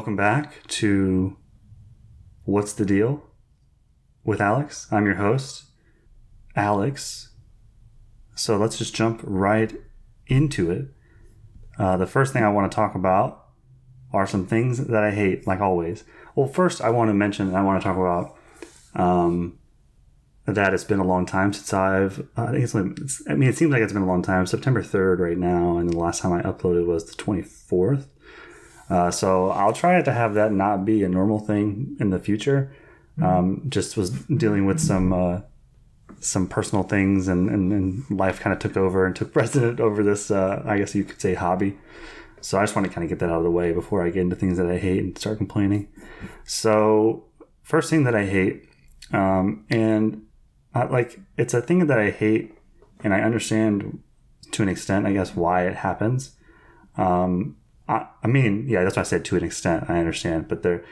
welcome back to What's the Deal with Alex. I'm your host, Alex. So let's just jump right into it. Uh, the first thing I want to talk about are some things that I hate, like always. Well, first, I want to mention, and I want to talk about um, that it's been a long time since I've, I think it's, like, it's, I mean, it seems like it's been a long time. September 3rd right now, and the last time I uploaded was the 24th. Uh, so I'll try to have that not be a normal thing in the future. Um, just was dealing with some uh, some personal things, and, and, and life kind of took over and took precedent over this. Uh, I guess you could say hobby. So I just want to kind of get that out of the way before I get into things that I hate and start complaining. So first thing that I hate, um, and I, like it's a thing that I hate, and I understand to an extent, I guess, why it happens. Um, I, I mean, yeah, that's why I said to an extent. I understand, but the,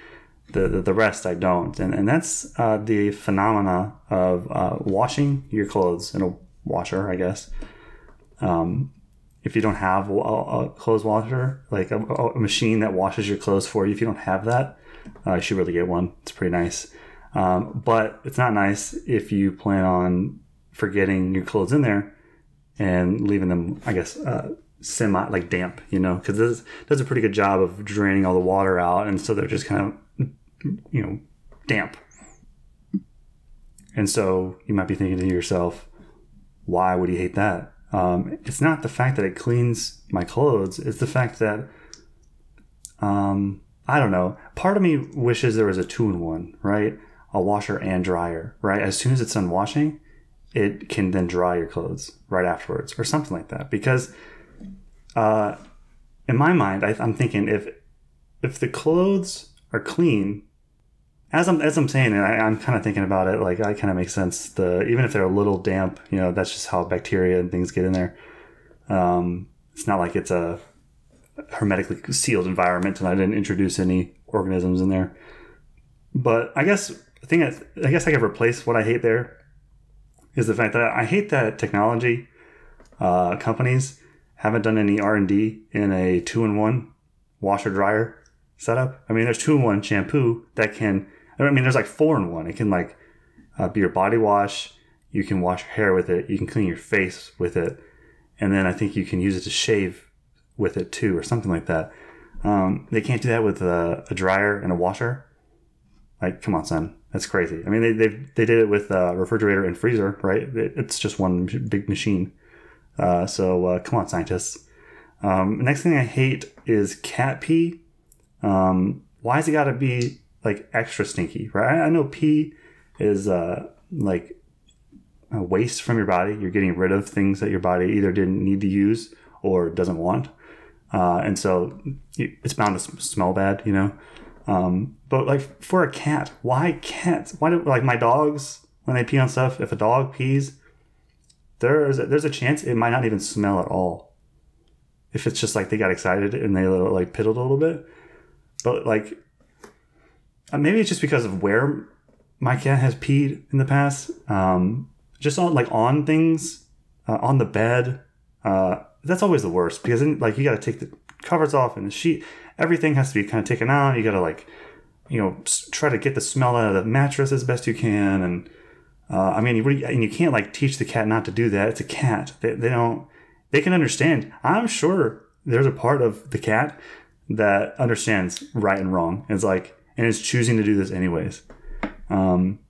the the rest I don't, and and that's uh, the phenomena of uh, washing your clothes in a washer, I guess. Um, if you don't have a, a clothes washer, like a, a, machine that washes your clothes for you, if you don't have that, uh, you should really get one. It's pretty nice. Um, but it's not nice if you plan on forgetting your clothes in there and leaving them, I guess, uh, semi like damp, you know, because this does a pretty good job of draining all the water out, and so they're just kind of, you know, damp. And so you might be thinking to yourself, why would he hate that? Um, it's not the fact that it cleans my clothes; it's the fact that, um, I don't know. Part of me wishes there was a two-in-one, right? A washer and dryer, right? As soon as it's done washing, it can then dry your clothes right afterwards, or something like that, because uh, in my mind, I, am thinking if if the clothes are clean, as I'm as I'm saying it, I, am kind of thinking about it like I kind of makes sense. The even if they're a little damp, you know, that's just how bacteria and things get in there. Um, it's not like it's a hermetically sealed environment, and I didn't introduce any organisms in there. But I guess the thing that I guess I could replace what I hate there is the fact that I hate that technology uh, companies haven't done any R&D in a two-in-one washer dryer setup. I mean, there's two-in-one shampoo that can, I mean, there's like four-in-one. It can like uh, be your body wash. You can wash your hair with it. You can clean your face with it. And then I think you can use it to shave with it too, or something like that. Um, they can't do that with a, a, dryer and a washer. Like, come on, son, that's crazy. I mean, they they, they did it with a refrigerator and freezer, right? It's just one big machine. Uh, so uh, come on, scientists. Um, next thing I hate is cat pee. Um, why has it got to be like extra stinky, right? I know pee is uh, like a waste from your body. You're getting rid of things that your body either didn't need to use or doesn't want. Uh, and so it's bound to smell bad, you know. Um, but like for a cat, why cats? Why do like my dogs when they pee on stuff? If a dog pees, there's a, there's a chance it might not even smell at all. If it's just like they got excited and they like piddled a little bit, but like uh, maybe it's just because of where my cat has peed in the past. Um, just on like on things, uh, on the bed. Uh, that's always the worst because then like you got to take the covers off and the sheet. Everything has to be kind of taken out. You got to like, you know, try to get the smell out of the mattress as best you can and uh, I mean, and you can't like teach the cat not to do that. It's a cat. They, they don't. They can understand. I'm sure there's a part of the cat that understands right and wrong. It's like and is choosing to do this anyways. Um,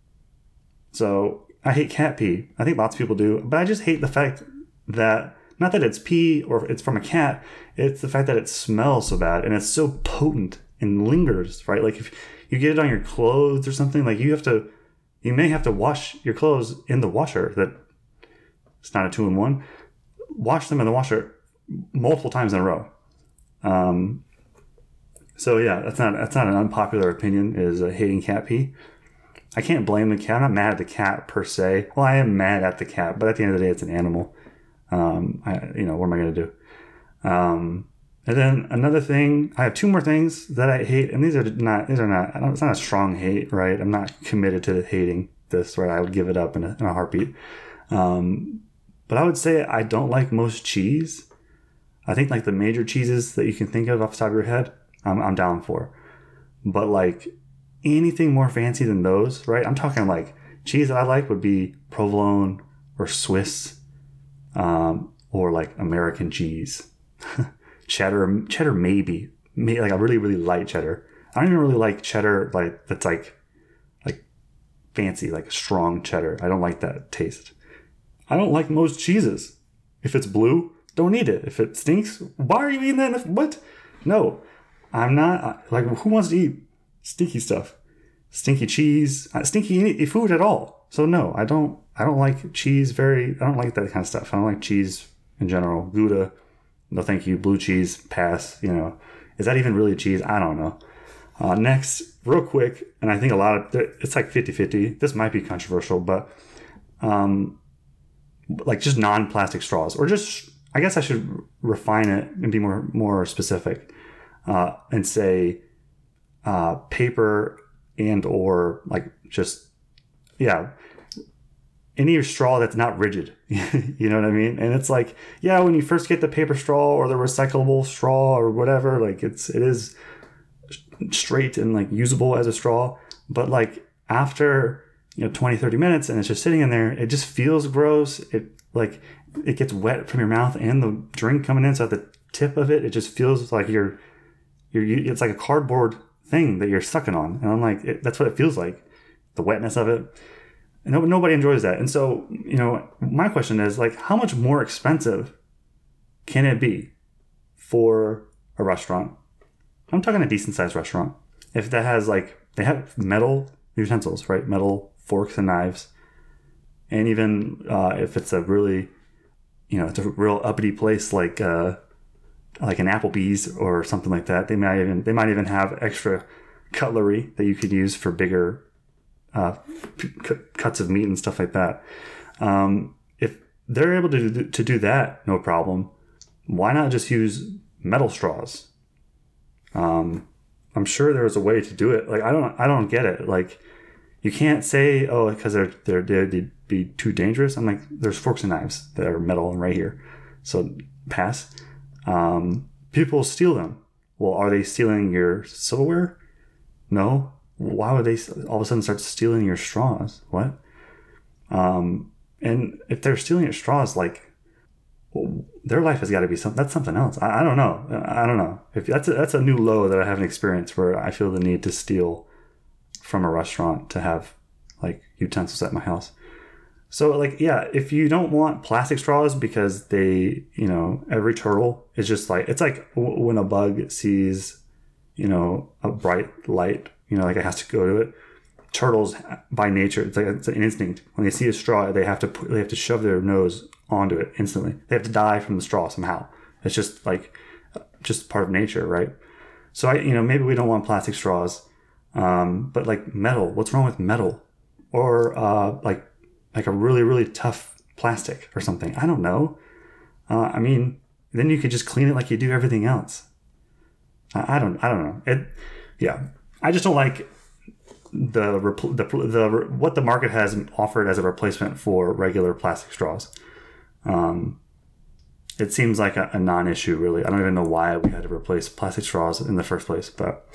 so I hate cat pee. I think lots of people do, but I just hate the fact that not that it's pee or it's from a cat. It's the fact that it smells so bad and it's so potent and lingers. Right, like if you get it on your clothes or something, like you have to you may have to wash your clothes in the washer that it's not a two in one wash them in the washer multiple times in a row. Um, so yeah that's not that's not an unpopular opinion is uh, hating cat pee. I can't blame the cat. I'm not mad at the cat per se. Well i am mad at the cat but at the end of the day it's an animal. Um, I, you know what am i going to do? Um, and then another thing, I have two more things that I hate, and these are not these are not it's not a strong hate, right? I'm not committed to hating this, right? I would give it up in a, in a heartbeat. Um, but I would say I don't like most cheese. I think like the major cheeses that you can think of off the top of your head, I'm, I'm down for. but like anything more fancy than those, right? I'm talking like cheese that I like would be provolone or Swiss, um, or like American cheese, cheddar, cheddar maybe, maybe like a really really light cheddar. I don't even really like cheddar like that's like like fancy like strong cheddar. I don't like that taste. I don't like most cheeses. If it's blue, don't eat it. If it stinks, why are you eating that? What? No, I'm not. Like, who wants to eat stinky stuff? Stinky cheese, uh, stinky food at all. So no, I don't. I don't like cheese. Very. I don't like that kind of stuff. I don't like cheese in general. Gouda, no thank you. Blue cheese, pass. You know, is that even really cheese? I don't know. Uh, next, real quick, and I think a lot of it's like 50-50. This might be controversial, but um, like just non-plastic straws or just I guess I should refine it and be more more specific uh, and say uh, paper and or like just yeah any straw that's not rigid you know what i mean? And it's like yeah when you first get the paper straw or the recyclable straw or whatever like it's it is straight and like usable as a straw. But like after you know 20 30 minutes and it's just sitting in there it just feels gross. It like it gets wet from your mouth and the drink coming in. So at the tip of it it just feels like you're you're it's like a cardboard thing that you're sucking on. And i'm like it, that's what it feels like the wetness of it and no, nobody enjoys that. And so you know my question is like how much more expensive can it be for a restaurant? I'm talking a decent sized restaurant. If that has like they have metal utensils right? Metal forks and knives. And even uh, if it's a really you know it's a real uppity place like uh, like an Applebee's or something like that, they might even they might even have extra cutlery that you could use for bigger uh, cuts of meat and stuff like that. Um, if they're able to do, to do that, no problem. Why not just use metal straws? Um, I'm sure there was a way to do it. Like I don't I don't get it. Like you can't say oh because they're they're they'd be too dangerous. I'm like there's forks and knives that are metal and right here, so pass. Um, people steal them. Well, are they stealing your silverware? No. Why would they all of a sudden start stealing your straws? What? Um, and if they're stealing your straws, like well, their life has got to be something. That's something else. I, I, don't know. I don't know if that's a, that's a new low that I haven't experienced where I feel the need to steal from a restaurant to have like utensils at my house. So like yeah, if you don't want plastic straws because they, you know, every turtle is just like it's like when a bug sees, you know, a bright light, you know, like it has to go to it. Turtles by nature, it's like it's an instinct. When they see a straw, they have to put, they have to shove their nose onto it instantly. They have to die from the straw somehow. It's just like just part of nature, right? So I, you know, maybe we don't want plastic straws, um, but like metal. What's wrong with metal? Or uh, like like a really really tough plastic or something. I don't know. Uh, I mean, then you could just clean it like you do everything else. I, I don't I don't know. It yeah. I just don't like the, the the what the market has offered as a replacement for regular plastic straws. Um, it seems like a, a, non-issue, really. I don't even know why we had to replace plastic straws in the first place, but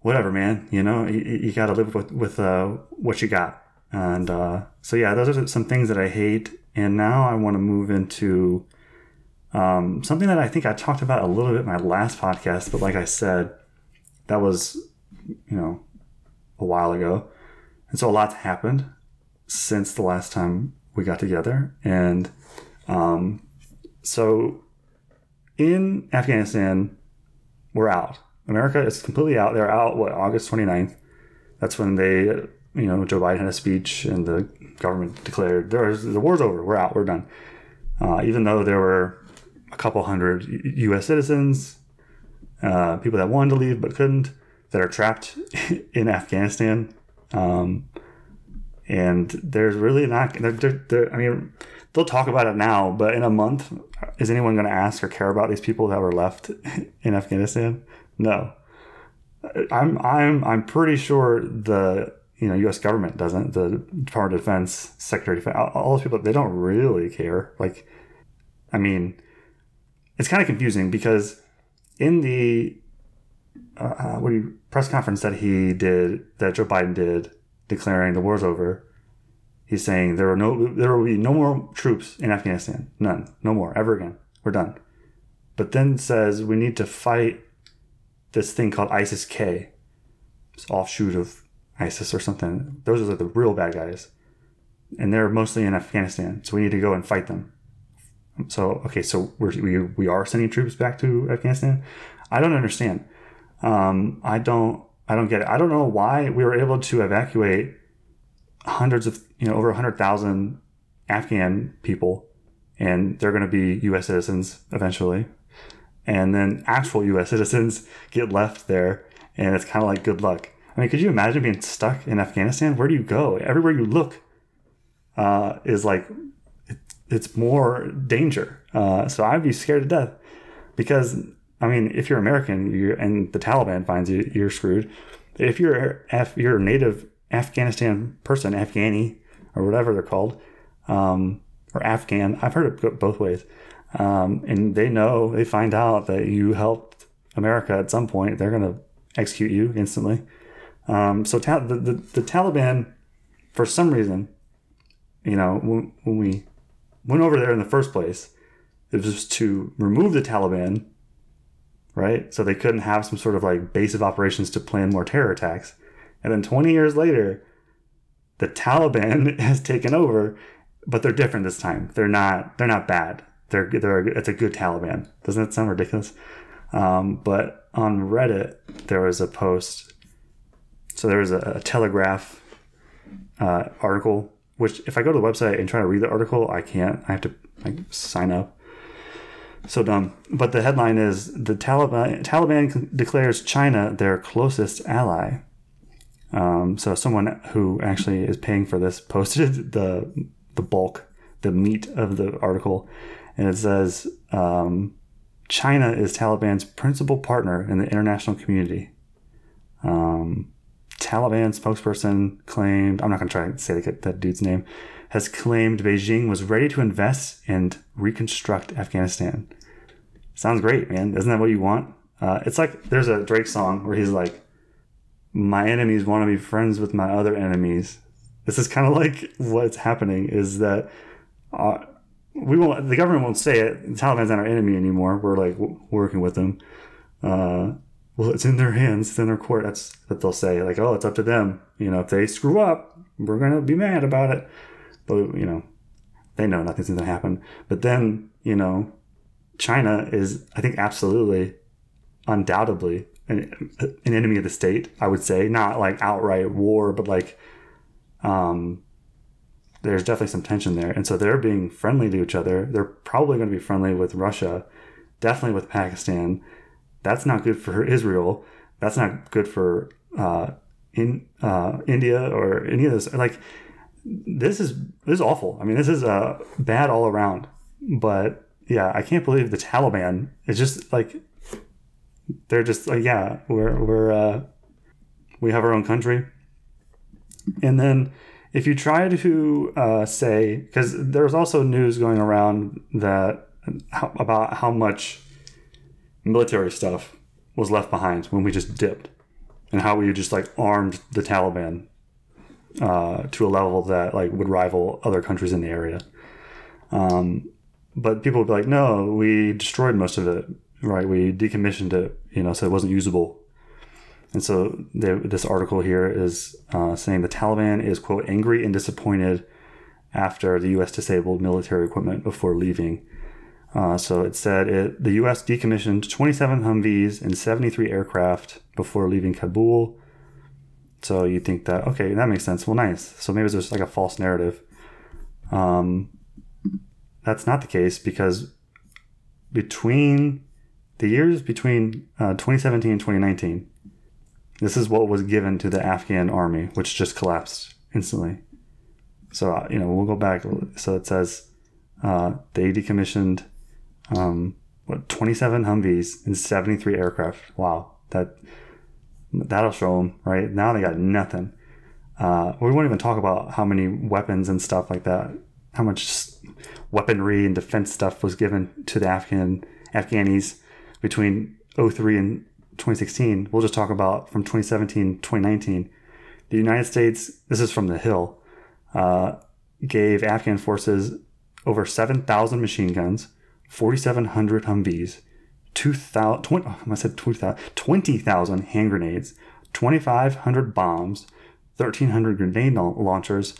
whatever, man. You know, you, you got to live with with uh, what you got. And uh, so, yeah, those are some things that I hate. And now I want to move into um, something that I think I talked about a little bit in my last podcast, but like I said, that was, you know, a while ago. And so a lot's happened since the last time we got together. And um, so in Afghanistan, we're out. America is completely out. They're out, what, August 29th. That's when they you know, Joe Biden had a speech and the government declared there's the war's over, we're out, we're done. Uh, even though there were a couple hundred U.S. citizens, uh, people that wanted to leave but couldn't, that are trapped in Afghanistan. Um, and there's really not, they're, they're, they're, I mean, they'll talk about it now, but in a month, is anyone going to ask or care about these people that were left in Afghanistan? No. I'm I'm I'm pretty sure the you know, U.S. government doesn't. The Department of Defense, Secretary of Defense, all those people, they don't really care. Like, I mean, it's kind of confusing because in the uh, uh what do you press conference that he did, that Joe Biden did, declaring the war's over, he's saying there are no, there will be no more troops in Afghanistan, none, no more, ever again. We're done. But then says we need to fight this thing called ISIS K, it's offshoot of ISIS or something. Those are the real bad guys, and they're mostly in Afghanistan. So we need to go and fight them. So okay, so we we are sending troops back to Afghanistan. I don't understand. Um, I don't I don't get it. I don't know why we were able to evacuate hundreds of you know over hundred thousand Afghan people, and they're going to be U.S. citizens eventually, and then actual U.S. citizens get left there, and it's kind of like good luck. I mean, could you imagine being stuck in Afghanistan? Where do you go? Everywhere you look uh, is like it's more danger. Uh, so I'd be scared to death because I mean, if you're American you're, and the Taliban finds you, you're screwed. If you're Af- you're a native Afghanistan person, Afghani or whatever they're called, um, or Afghan, I've heard it both ways. Um, and they know they find out that you helped America at some point, they're going to execute you instantly. Um, so ta- the, the, the Taliban, for some reason, you know, when, when we went over there in the first place, it was to remove the Taliban, right? So they couldn't have some sort of like base of operations to plan more terror attacks. And then 20 years later, the Taliban has taken over, but they're different this time. They're not. They're not bad. They're they're. It's a good Taliban. Doesn't that sound ridiculous? Um, but on Reddit, there was a post. So there was a, a Telegraph uh, article which if I go to the website and try to read the article, I can't. I have to like sign up. So dumb. But the headline is the Taliban Taliban declares China their closest ally. Um, so someone who actually is paying for this posted the the bulk, the meat of the article, and it says um, China is Taliban's principal partner in the international community. Um, Taliban spokesperson claimed, I'm not going to try to say that dude's name, has claimed Beijing was ready to invest and reconstruct Afghanistan. Sounds great, man. Isn't that what you want? Uh, it's like there's a Drake song where he's like, My enemies want to be friends with my other enemies. This is kind of like what's happening is that uh, we won't, the government won't say it. The Taliban's not our enemy anymore. We're like w- working with them. Uh, well, it's in their hands, it's in their court. That's what they'll say. Like, oh, it's up to them. You know, if they screw up, we're to be mad about it. But, you know, they know nothing's going to happen. But then, you know, China is, I think, absolutely, undoubtedly an, an enemy of the state, I would say. Not like outright war, but like, um, there's definitely some tension there. And so they're being friendly to each other. They're probably going to be friendly with Russia, definitely with Pakistan that's not good for Israel. That's not good for uh, in uh, India or any of this. Like this is this is awful. I mean, this is uh, bad all around. But yeah, I can't believe the Taliban is just like they're just like yeah, we're we're uh, we have our own country, and then if you try to uh, say because there's also news going around that about how much military stuff was left behind when we just dipped, and how we just like armed the Taliban uh, to a level that like would rival other countries in the area. Um, but people would be like, "No, we destroyed most of it. Right? We decommissioned it. You know, so it wasn't usable." And so they, this article here is uh, saying the Taliban is quote angry and disappointed after the U.S. disabled military equipment before leaving. Uh, so it said it, the U.S. decommissioned 27 Humvees and 73 aircraft before leaving Kabul. So you think that okay, that makes sense. Well, nice. So maybe it's just like a false narrative. Um, that's not the case because between the years between uh, 2017 and 2019, this is what was given to the Afghan army, which just collapsed instantly. So uh, you know we'll go back. So it says uh, they decommissioned um, what 27 Humvees and 73 aircraft. Wow, that that'll show them right now. They got nothing. Uh, we won't even talk about how many weapons and stuff like that. How much weaponry and defense stuff was given to the Afghan Afghanis between 03 and 2016. We'll just talk about from 2017 2019. The United States, this is from the Hill, uh, gave Afghan forces over 7,000 machine guns, 4,700 Humvees, 2,000, 20, I said 20,000 hand grenades, 2,500 bombs, 1,300 grenade launchers,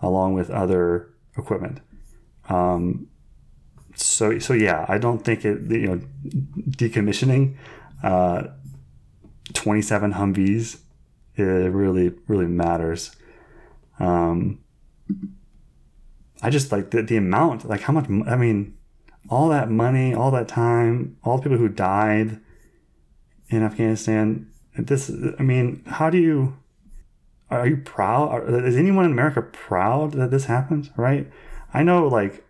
along with other equipment. Um, so, so yeah, I don't think it, you know, decommissioning uh, 27 Humvees it really, really matters. Um, I just like the, the amount, like how much, I mean, all that money, all that time, all the people who died in Afghanistan. This, I mean, how do you, are you proud? Is anyone in America proud that this happened? Right? I know, like,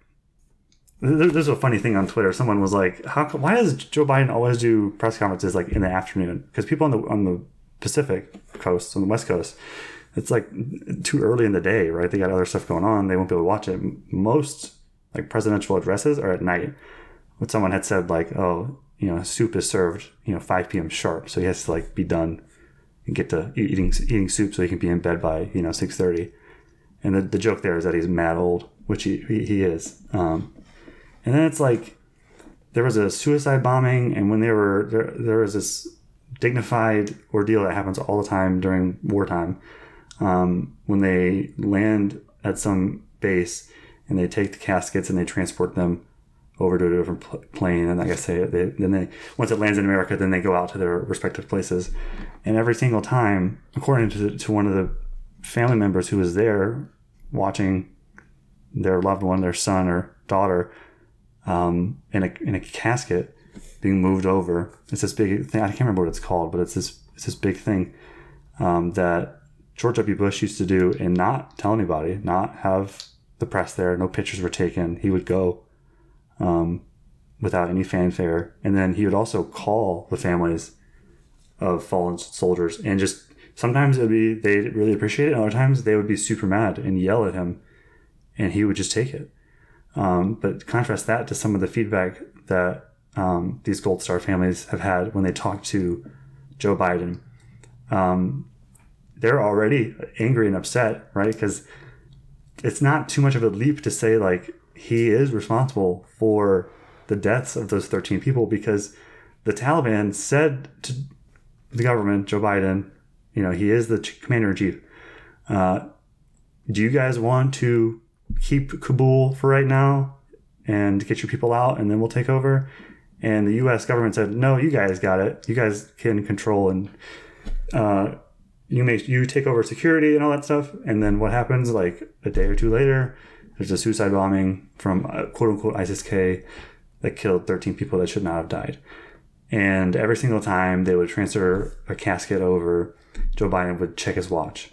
there's a funny thing on Twitter. Someone was like, "How? Why does Joe Biden always do press conferences like in the afternoon? Because people on the on the Pacific coast, on the West Coast, it's like too early in the day, right? They got other stuff going on. They won't be able to watch it. Most like presidential addresses are at night. What someone had said, like, oh, you know, soup is served, you know, 5 p.m. sharp, so he has to like be done and get to eating eating soup so he can be in bed by you know 6:30. And the, the joke there is that he's mad old, which he he, he is. Um, and then it's like there was a suicide bombing, and when they were there, there was this dignified ordeal that happens all the time during wartime. Um, when they land at some base and they take the caskets and they transport them over to a different pl- plane, and like I say, they, then they once it lands in America, then they go out to their respective places, and every single time, according to to one of the family members who was there watching their loved one, their son or daughter, um, in a in a casket, being moved over. It's this big thing. I can't remember what it's called, but it's this it's this big thing um, that George W. Bush used to do and not tell anybody, not have the press there. No pictures were taken. He would go um, without any fanfare, and then he would also call the families of fallen soldiers and just sometimes it would be they really appreciate it and other times they would be super mad and yell at him and he would just take it um, but contrast that to some of the feedback that um, these Gold Star families have had when they talk to Joe Biden. Um, they're already angry and upset, right? Because it's not too much of a leap to say like he is responsible for the deaths of those 13 people because the Taliban said to the government, Joe Biden, you know, he is the commander in chief. Uh, do you guys want to keep Kabul for right now and get your people out and then we'll take over? And the U.S. government said, "No, you guys got it. You guys can control and uh, you make you take over security and all that stuff." And then what happens? Like a day or two later, there's a suicide bombing from quote unquote ISIS K that killed 13 people that should not have died. And every single time they would transfer a casket over, Joe Biden would check his watch,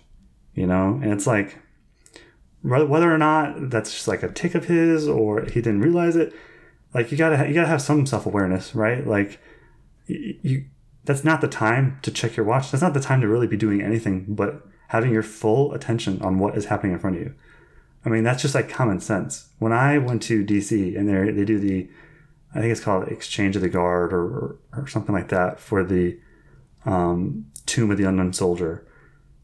you know? And it's like, whether or not that's just like a tic of his or he didn't realize it, like you gotta you gotta have some self awareness, right? Like you that's not the time to check your watch. That's not the time to really be doing anything but having your full attention on what is happening in front of you. I mean, that's just like common sense. When I went to DC and they they do the, I think it's called Exchange of the Guard or, or, or something like that for the um, Tomb of the Unknown Soldier.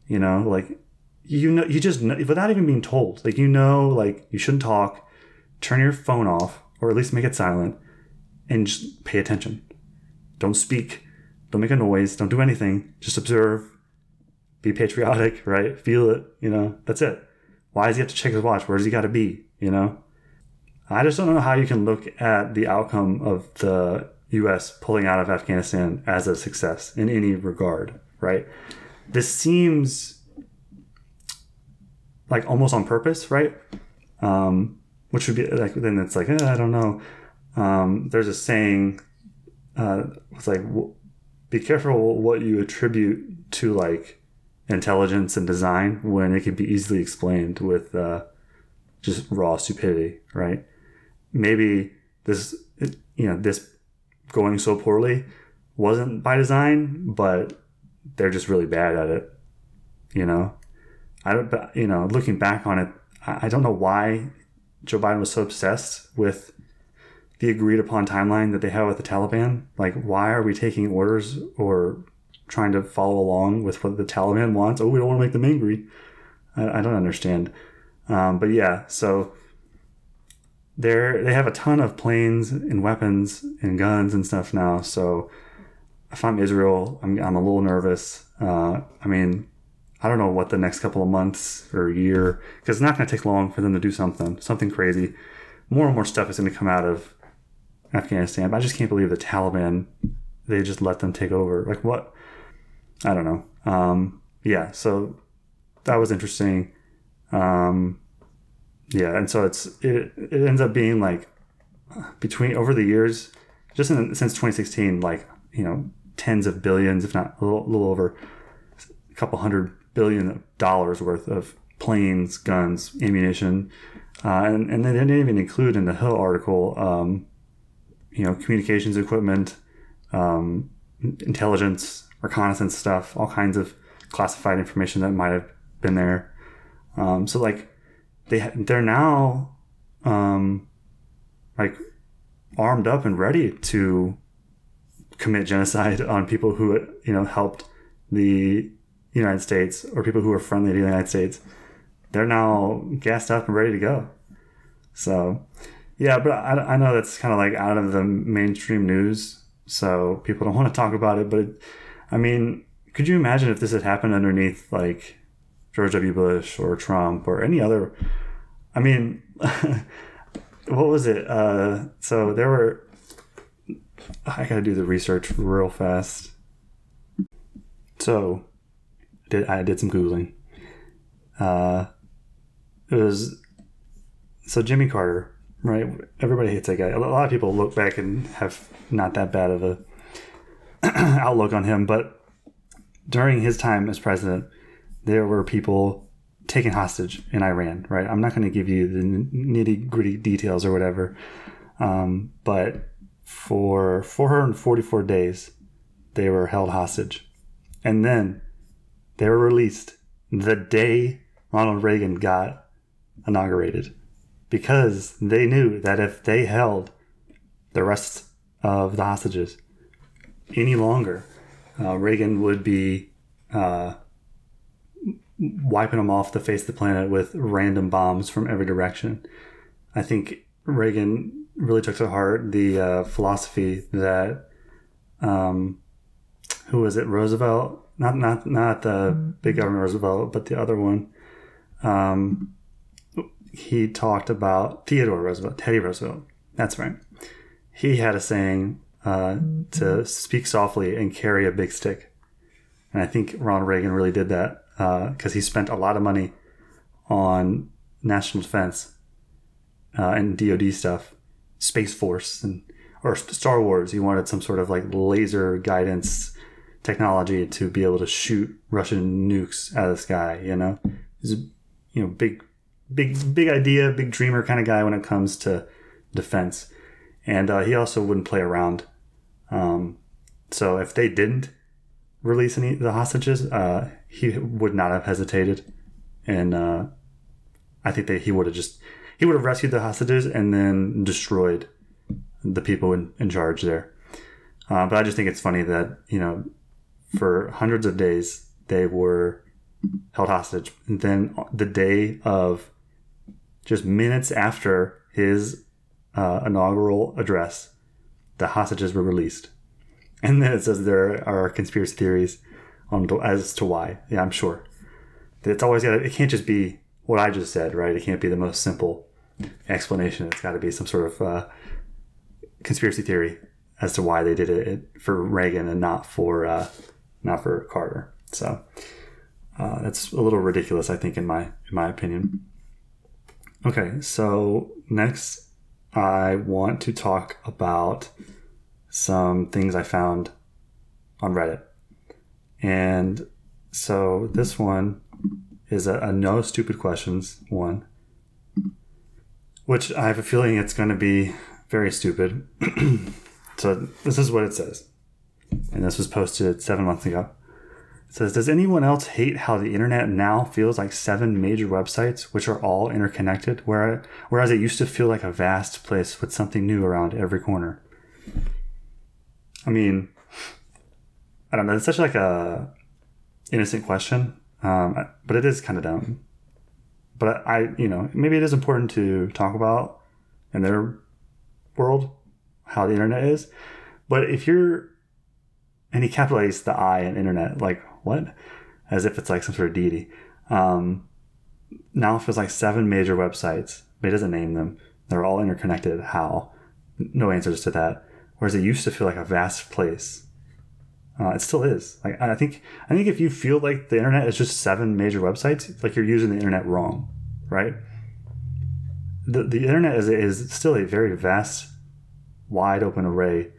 You know, like you know, you just know, without even being told, like you know, like you shouldn't talk. Turn your phone off or at least make it silent, and just pay attention. Don't speak, don't make a noise, don't do anything, just observe, be patriotic, right? Feel it, you know, that's it. Why does he have to check his watch? Where does he got to be, you know? I just don't know how you can look at the outcome of the US pulling out of Afghanistan as a success in any regard, right? This seems like almost on purpose, right? Um, which would be like then it's like eh, I don't know. Um, there's a saying. Uh, it's like be careful what you attribute to like intelligence and design when it can be easily explained with uh, just raw stupidity, right? Maybe this you know this going so poorly wasn't by design, but they're just really bad at it. You know, I don't. You know, looking back on it, I don't know why Joe Biden was so obsessed with the agreed upon timeline that they have with the Taliban. Like, why are we taking orders or trying to follow along with what the Taliban wants? Oh, we don't want to make them angry. I, I don't understand. Um, but yeah, so they're they have a ton of planes and weapons and guns and stuff now. So if I'm Israel, I'm, I'm a little nervous. Uh, I mean, I don't know what the next couple of months or year, because it's not going to take long for them to do something, something crazy. More and more stuff is going to come out of Afghanistan. But I just can't believe the Taliban, they just let them take over. Like, what? I don't know. Um, yeah, so that was interesting. Um, yeah, and so it's it, it ends up being like between over the years, just in, since 2016, like you know tens of billions, if not a little, a little over a couple hundred billion dollars worth of planes, guns, ammunition, uh, and and they didn't even include in the Hill article, um, you know, communications equipment, um, intelligence, reconnaissance stuff, all kinds of classified information that might have been there. Um, so like they they're now um, like armed up and ready to commit genocide on people who you know helped the United States or people who are friendly to the United States. They're now gassed up and ready to go. So, yeah, but I, I know that's kind of like out of the mainstream news, so people don't want to talk about it. But it, I mean, could you imagine if this had happened underneath like George W. Bush or Trump or any other? I mean, what was it? Uh, so there were I gotta do the research real fast. So, did I did some googling. Uh, it was so Jimmy Carter, right? Everybody hates that guy. A lot of people look back and have not that bad of a outlook on him, but during his time as president, there were people taken hostage in Iran, right? I'm not going to give you the nitty gritty details or whatever, um, but for 444 days, they were held hostage. And then they were released the day Ronald Reagan got inaugurated because they knew that if they held the rest of the hostages any longer, uh, Reagan would be uh, wiping them off the face of the planet with random bombs from every direction. I think Reagan really took to heart the uh, philosophy that um, who was it? Roosevelt? Not not not the big government Roosevelt but the other one. Um, he talked about Theodore Roosevelt Teddy Roosevelt that's right he had a saying uh, to speak softly and carry a big stick and I think Ronald Reagan really did that because uh, he spent a lot of money on national defense uh, and DoD stuff Space Force and or Star Wars. He wanted some sort of like laser guidance technology to be able to shoot Russian nukes out of the sky. You know, he's a you know big, big, big idea, big dreamer kind of guy when it comes to defense, and uh, he also wouldn't play around. Um, so if they didn't release any the hostages, uh, he would not have hesitated, and uh, I think that he would have just he would have rescued the hostages and then destroyed the people in, in charge there. Uh, but I just think it's funny that, you know, for hundreds of days, they were held hostage. And then the day of just minutes after his uh, inaugural address, the hostages were released. And then it says there are conspiracy theories on as to why. Yeah, I'm sure. It's always got. It can't just be what I just said, right? It can't be the most simple explanation. It's got to be some sort of uh, conspiracy theory as to why they did it for Reagan and not for uh, not for Carter. So uh, that's a little ridiculous, I think, in my in my opinion. Okay, so next I want to talk about some things I found on Reddit, and so this one is a, a no stupid questions one which I have a feeling it's going to be very stupid. so this is what it says. And this was posted seven months ago. Says, Does anyone else hate how the internet now feels like seven major websites, which are all interconnected, whereas it used to feel like a vast place with something new around every corner? I mean, I don't know. It's such like a innocent question, um, but it is kind of dumb. But I, you know, maybe it is important to talk about in their world how the internet is. But if you're, and he capitalized the I in internet, like what? As if it's like some sort of deity. Um, now it feels like seven major websites, but he doesn't name them. They're all interconnected. How? No answers to that. Whereas it used to feel like a vast place. Uh, it still is. Like I think I think if you feel like the internet is just seven major websites, like you're using the internet wrong, right? The the internet is is still a very vast, wide open array.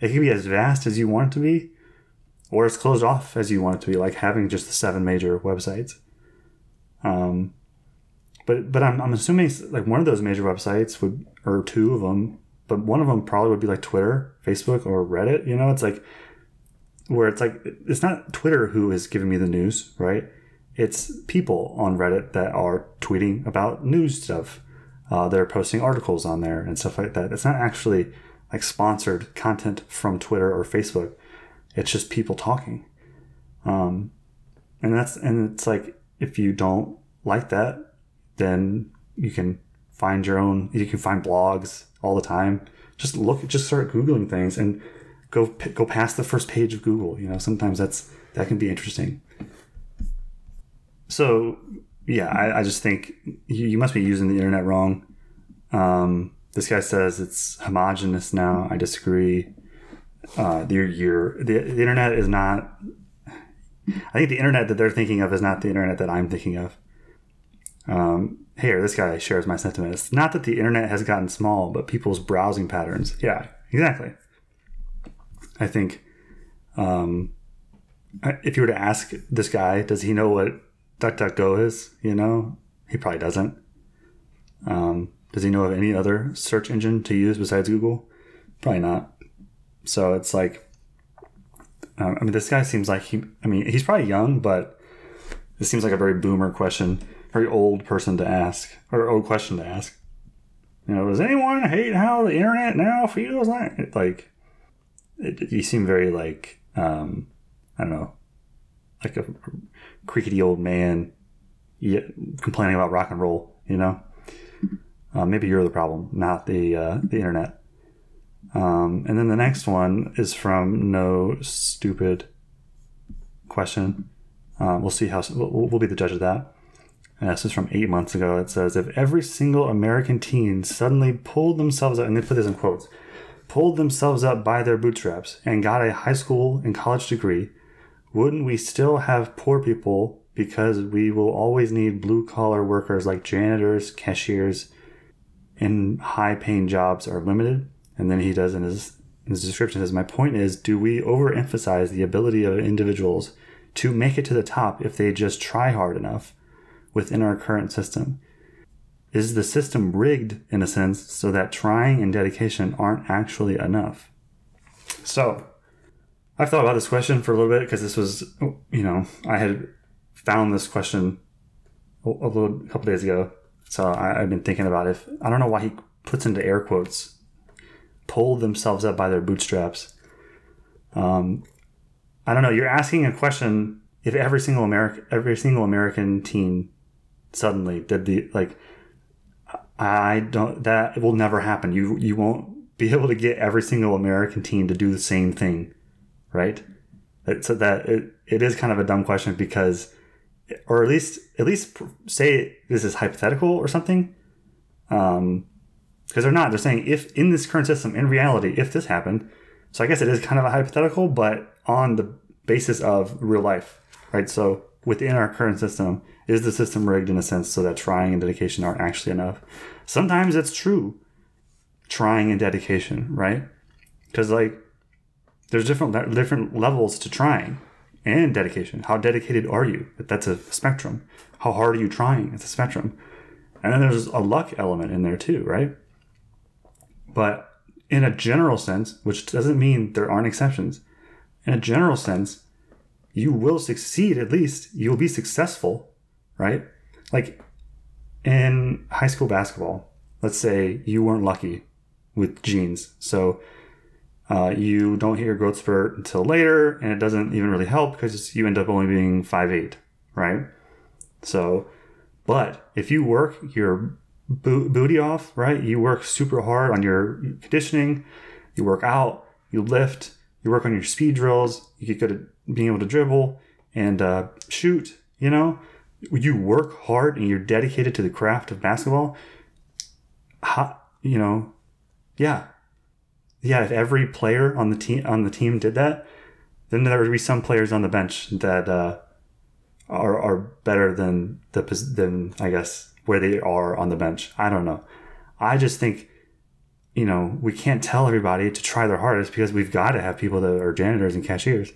It can be as vast as you want it to be, or as closed off as you want it to be, like having just the seven major websites. Um, but but I'm, I'm assuming like one of those major websites would or two of them, but one of them probably would be like Twitter, Facebook, or Reddit. You know, it's like where it's like it's not Twitter who is giving me the news, right? It's people on Reddit that are tweeting about news stuff. Uh, they're posting articles on there and stuff like that. It's not actually like sponsored content from Twitter or Facebook. It's just people talking. Um, and that's and it's like if you don't like that, then you can find your own. You can find blogs all the time. Just look, just start googling things and go go past the first page of Google. You know, sometimes that's that can be interesting. So yeah, I, I just think you, you, must be using the internet wrong. Um, this guy says it's homogenous now. I disagree uh, your your the, the internet is not. I think the internet that they're thinking of is not the internet that I'm thinking of. Um, here, this guy shares my sentiment. It's not that the internet has gotten small, but people's browsing patterns. Yeah, exactly. I think um, if you were to ask this guy, does he know what DuckDuckGo is? You know, he probably doesn't. Um, does he know of any other search engine to use besides Google? Probably not. So it's like, um, I mean, this guy seems like he, I mean, he's probably young, but this seems like a very boomer question, very old person to ask, or old question to ask. You know, does anyone hate how the internet now feels like? Like, it, you seem very like, um, I don't know, like a creaky old man complaining about rock and roll, you know? Uh, maybe you're the problem, not the uh, the internet. Um, and then the next one is from No Stupid Question. Uh, we'll see how we'll, we'll, be the judge of that. And this is from eight months ago. It says if every single American teen suddenly pulled themselves up, and they put this in quotes, pulled themselves up by their bootstraps and got a high school and college degree, wouldn't we still have poor people because we will always need blue collar workers like janitors, cashiers, and high paying jobs are limited? And then he does in his, in his description says, My point is, do we overemphasize the ability of individuals to make it to the top if they just try hard enough within our current system? Is the system rigged in a sense so that trying and dedication aren't actually enough? So, I've thought about this question for a little bit because this was, you know, I had found this question a, little a couple days ago. So I, have been thinking about if I don't know why he puts into air quotes pulled themselves up by their bootstraps. Um, I don't know. You're asking a question. If every single American, every single American teen suddenly did the like, I don't. That will never happen. You you won't be able to get every single American teen to do the same thing, right? So that it, it is kind of a dumb question because, or at least at least say this is hypothetical or something. Um, because they're not. They're saying if in this current system, in reality, if this happened, so I guess it is kind of a hypothetical, but on the basis of real life, right? So within our current system, is the system rigged in a sense so that trying and dedication aren't actually enough? Sometimes it's true, trying and dedication, right? Because like there's different different levels to trying and dedication. How dedicated are you? That's a spectrum. How hard are you trying? It's a spectrum. And then there's a luck element in there too, right? But in a general sense, which doesn't mean there aren't exceptions, in a general sense, you will succeed at least. You'll be successful, right? Like in high school basketball, let's say you weren't lucky with genes. So uh, you don't hit your growth spurt until later, and it doesn't even really help because you end up only being five eight, right? So, but if you work your bo- booty off, right? You work super hard on your conditioning, you work out, you lift, you work on your speed drills, you get good at being able to dribble and uh, shoot, you know? You work hard and you're dedicated to the craft of basketball. How, you know, yeah, yeah. If every player on the team on the team did that, then there would be some players on the bench that uh, are are better than the than I guess where they are on the bench. I don't know. I just think you know we can't tell everybody to try their hardest because we've got to have people that are janitors and cashiers.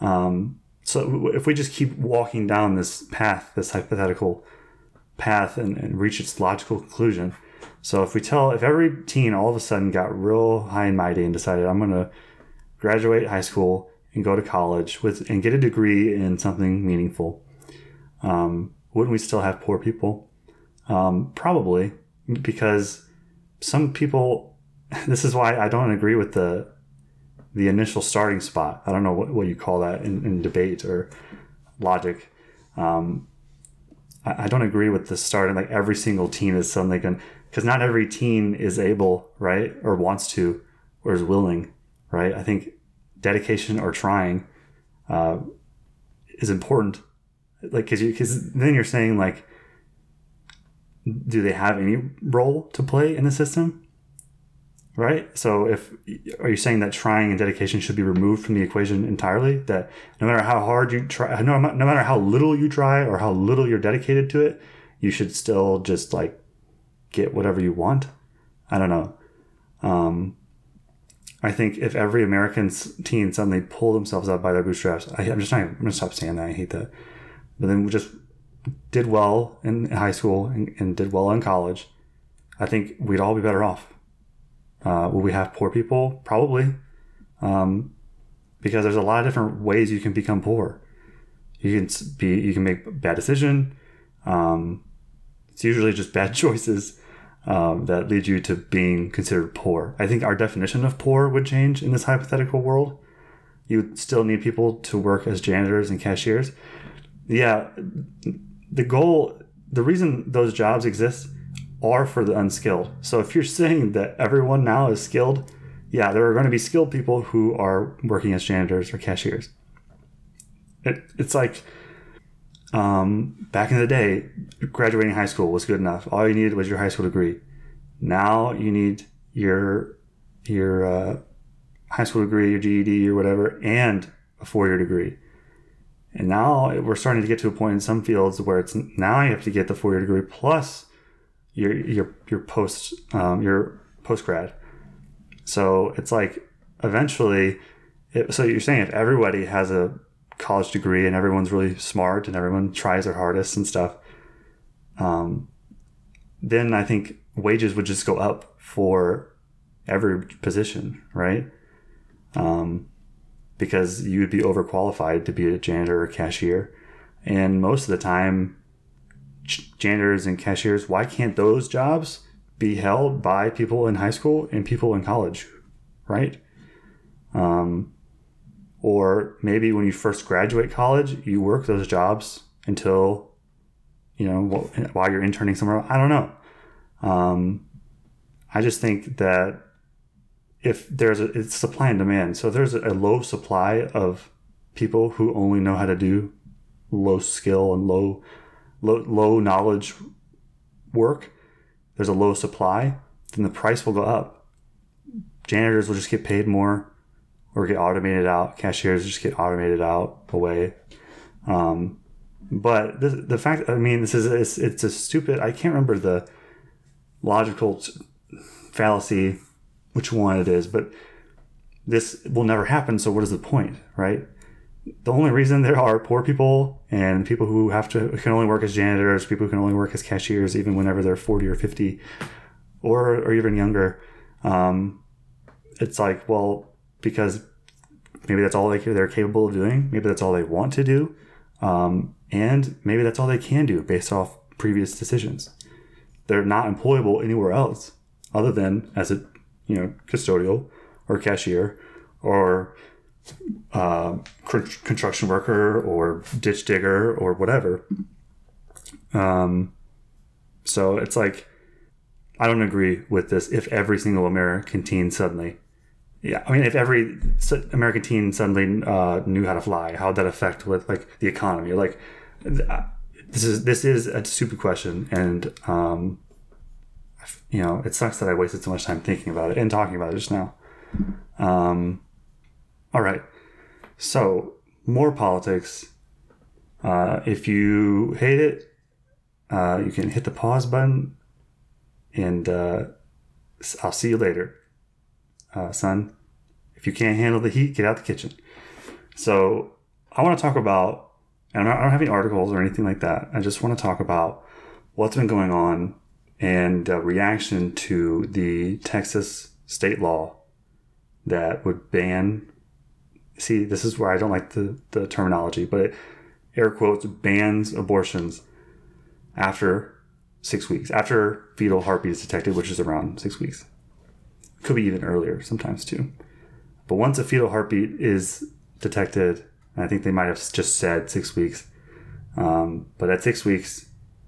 Um, so if we just keep walking down this path, this hypothetical path, and, and reach its logical conclusion. So if we tell, if every teen all of a sudden got real high and mighty and decided, I'm going to graduate high school and go to college with and get a degree in something meaningful, um, wouldn't we still have poor people? Um, probably, because some people. This is why I don't agree with the the initial starting spot. I don't know what, what you call that in, in debate or logic. Um, I, I, don't agree with the starting like every single team is suddenly going because not every team is able, right, or wants to, or is willing, right. I think dedication or trying uh, is important, like because you because then you're saying like, do they have any role to play in the system? right? So if are you saying that trying and dedication should be removed from the equation entirely? That no matter how hard you try, no, no matter how little you try or how little you're dedicated to it, you should still just like get whatever you want. I don't know. Um, I think if every American teen suddenly pull themselves up by their bootstraps, I, am just not. I'm gonna stop saying that. I hate that. But then we just did well in high school and, and did well in college. I think we'd all be better off uh, will we have poor people? Probably, um, because there's a lot of different ways you can become poor. You can be, you can make bad decision. Um, it's usually just bad choices um, that lead you to being considered poor. I think our definition of poor would change in this hypothetical world. You still need people to work as janitors and cashiers. Yeah, the goal, the reason those jobs exist are for the unskilled. So if you're saying that everyone now is skilled, yeah, there are going to be skilled people who are working as janitors or cashiers. It, it's like um, back in the day, graduating high school was good enough. All you needed was your high school degree. Now you need your your uh, high school degree, your GED, or whatever, and a four year degree. And now we're starting to get to a point in some fields where it's now you have to get the four year degree plus your your your post um, your post grad. So it's like eventually, it, so you're saying if everybody has a college degree and everyone's really smart and everyone tries their hardest and stuff, um, then I think wages would just go up for every position, right? Um, because you would be overqualified to be a janitor or cashier, and most of the time janitors and cashiers, why can't those jobs be held by people in high school and people in college, right? Um, or maybe when you first graduate college, you work those jobs until, you know, while you're interning somewhere. I don't know. Um, I just think that if there's a it's supply and demand, so there's a low supply of people who only know how to do low skill and low low, low knowledge work, there's a low supply, then the price will go up. Janitors will just get paid more or get automated out. Cashiers just get automated out away. Um, but the, the fact, I mean, this is, it's, it's a stupid, I can't remember the logical fallacy, which one it is, but this will never happen. So what is the point, right? the only reason there are poor people and people who have to can only work as janitors, people who can only work as cashiers, even whenever they're forty or fifty, or or even younger, um, it's like well because maybe that's all they, they're capable of doing. Maybe that's all they want to do. Um, and maybe that's all they can do based off previous decisions. They're not employable anywhere else other than as a you know custodial or cashier or uh, construction worker or ditch digger or whatever. Um, so it's like I don't agree with this. If every single American teen suddenly, yeah, I mean, if every American teen suddenly uh, knew how to fly, how would that affect with like the economy? Like uh, this is this is a stupid question, and um, you know, it sucks that I wasted so much time thinking about it and talking about it just now. Um, all right. So, more politics. Uh, if you hate it, uh, you can hit the pause button and uh, I'll see you later, uh, son. If you can't handle the heat, get out the kitchen. So, I want to talk about, and I don't have any articles or anything like that. I just want to talk about what's been going on and a reaction to the Texas state law that would ban. See, this is where I don't like the, the terminology, but it, air quotes bans abortions after six weeks, after fetal heartbeat is detected, which is around six weeks. Could be even earlier sometimes too. But once a fetal heartbeat is detected, I think they might have just said six weeks. Um, but at six weeks,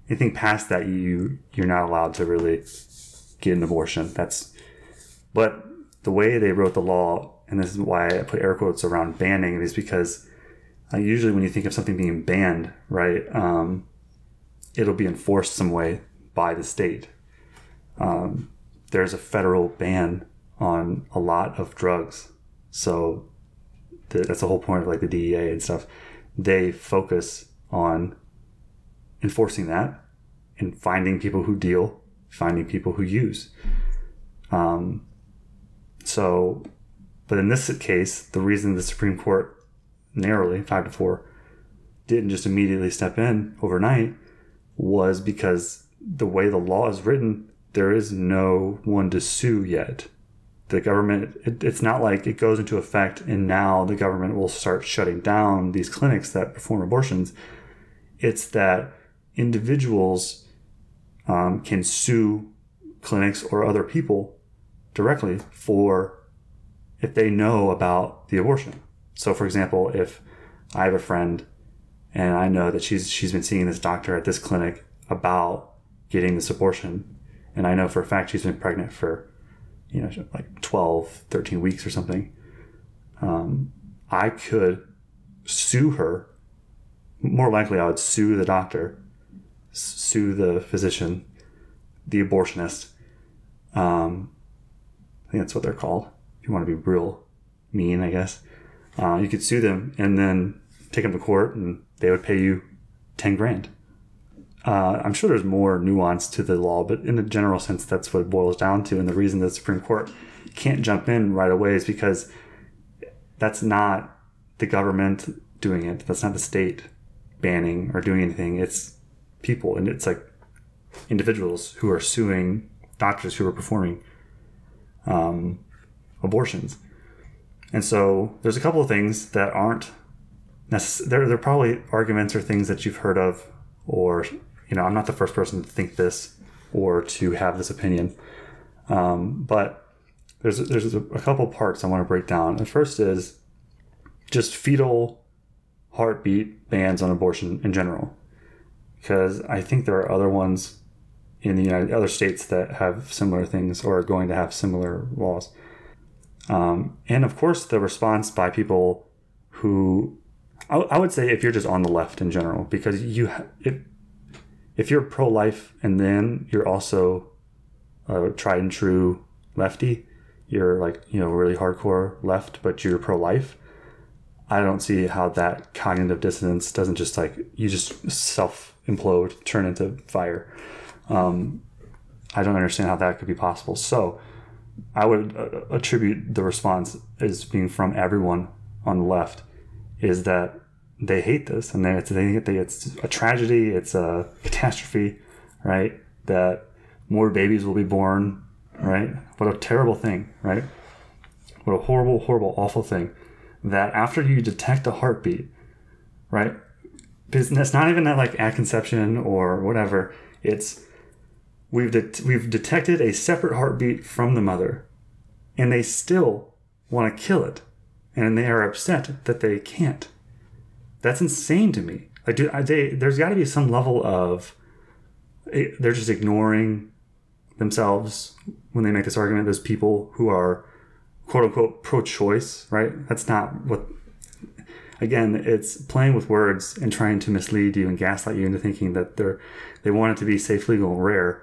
anything past that, you you're not allowed to really get an abortion. That's but the way they wrote the law, and this is why I put air quotes around banning, is because uh, usually when you think of something being banned, right, um, it'll be enforced some way by the state. Um, there's a federal ban on a lot of drugs, so the, that's the whole point of like the DEA and stuff. They focus on enforcing that and finding people who deal, finding people who use. Um, so, but in this case, the reason the Supreme Court narrowly, five to four, didn't just immediately step in overnight was because the way the law is written, there is no one to sue yet. The government, it, it's not like it goes into effect and now the government will start shutting down these clinics that perform abortions. It's that individuals um, can sue clinics or other people directly for if they know about the abortion. So, for example, if I have a friend and I know that she's she's been seeing this doctor at this clinic about getting this abortion, and I know for a fact she's been pregnant for you know like 12, 13 weeks or something, um, I could sue her. More likely, I would sue the doctor sue the physician, the abortionist. Um, I think that's what they're called. If you want to be real mean, I guess. Uh, you could sue them and then take them to court, and they would pay you ten grand. Uh, I'm sure there's more nuance to the law, but in a general sense, that's what it boils down to. And the reason the Supreme Court can't jump in right away is because that's not the government doing it. That's not the state banning or doing anything. It's people, and it's like individuals who are suing doctors who are performing um, abortions. And so there's a couple of things that aren't necessary. There, there are probably arguments or things that you've heard of, or, you know, I'm not the first person to think this or to have this opinion. Um, but there's, there's a, a couple parts I want to break down. The first is just fetal heartbeat bans on abortion in general because I think there are other ones in the United other states that have similar things or are going to have similar laws. Um, and of course, the response by people who I, I, would say if you're just on the left in general, because you if if you're pro life and then you're also a tried and true lefty, you're like you know really hardcore left, but you're pro life. I don't see how that cognitive dissonance doesn't just like you just self implode, turn into fire. Um, I don't understand how that could be possible. So I would uh, attribute the response as being from everyone on the left is that they hate this and they, they think it's a tragedy, it's a catastrophe, right? That more babies will be born, right? What a terrible thing, right? What a horrible, horrible, awful thing that after you detect a heartbeat, right? Because it's not even that like at conception or whatever. It's we've we've detected a separate heartbeat from the mother, and they still want to kill it, and they are upset that they can't. That's insane to me. Like, do, they, there's got to be some level of eh, they're just ignoring themselves when they make this argument. Those people who are quote unquote pro-choice, right? That's not what. Again, it's playing with words and trying to mislead you and gaslight you into thinking that they're they want it to be safe, legal, and rare.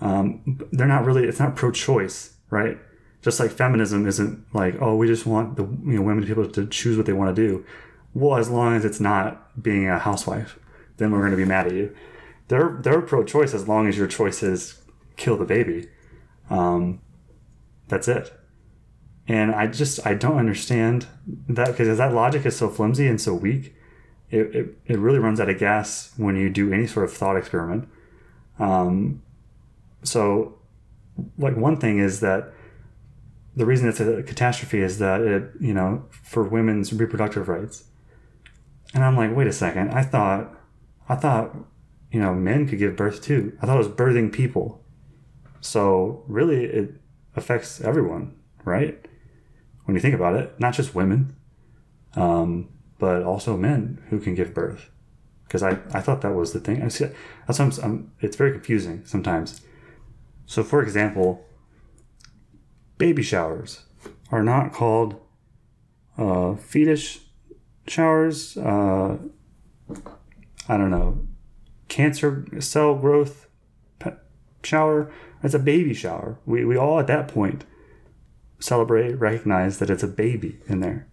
Um, they're not really. It's not pro-choice, right? Just like feminism isn't like, oh, we just want the you know women be to choose what they want to do. Well, as long as it's not being a housewife, then we're going to be mad at you. They're they're pro-choice as long as your choice is kill the baby. Um, that's it. And I just I don't understand that because that logic is so flimsy and so weak. It, it, it really runs out of gas when you do any sort of thought experiment. Um, so, like one thing is that the reason it's a catastrophe is that it you know for women's reproductive rights. And I'm like, wait a second. I thought, I thought, you know, men could give birth too. I thought it was birthing people. So really, it affects everyone, right? When you think about it, not just women, um, but also men who can give birth. Because I, I thought that was the thing. I see, that's I'm, I'm, it's very confusing sometimes. So, for example, baby showers are not called uh, fetus showers. Uh, I don't know, cancer cell growth shower. It's a baby shower. We, we all at that point celebrate, recognize that it's a baby in there.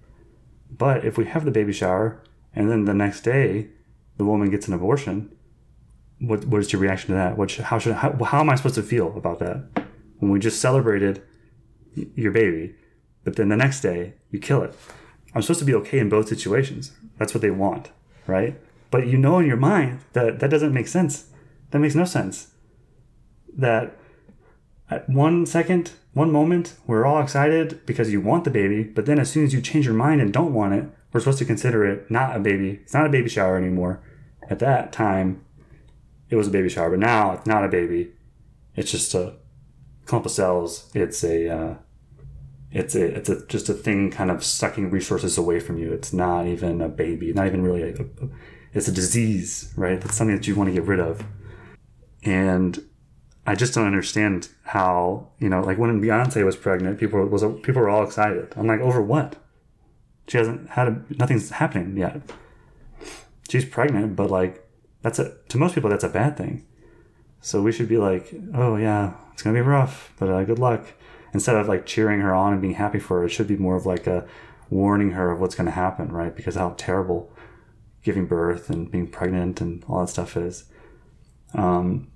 But if we have the baby shower and then the next day the woman gets an abortion, what what is your reaction to that? What should, how should how, how am I supposed to feel about that when we just celebrated your baby, but then the next day you kill it? I'm supposed to be okay in both situations. That's what they want, right? But you know in your mind that that doesn't make sense. That makes no sense. That at one second, one moment, we're all excited because you want the baby, but then as soon as you change your mind and don't want it, we're supposed to consider it not a baby. It's not a baby shower anymore. At that time, it was a baby shower, but now it's not a baby. It's just a clump of cells. It's a uh, it's a it's a just a thing kind of sucking resources away from you. It's not even a baby. Not even really a, a it's a disease, right? It's something that you want to get rid of. And I just don't understand how you know, like when Beyonce was pregnant, people was people were all excited. I'm like, over what? She hasn't had a, nothing's happening yet. She's pregnant, but like that's a to most people that's a bad thing. So we should be like, oh yeah, it's gonna be rough, but uh, good luck. Instead of like cheering her on and being happy for her, it should be more of like a warning her of what's gonna happen, right? Because how terrible giving birth and being pregnant and all that stuff is. Um,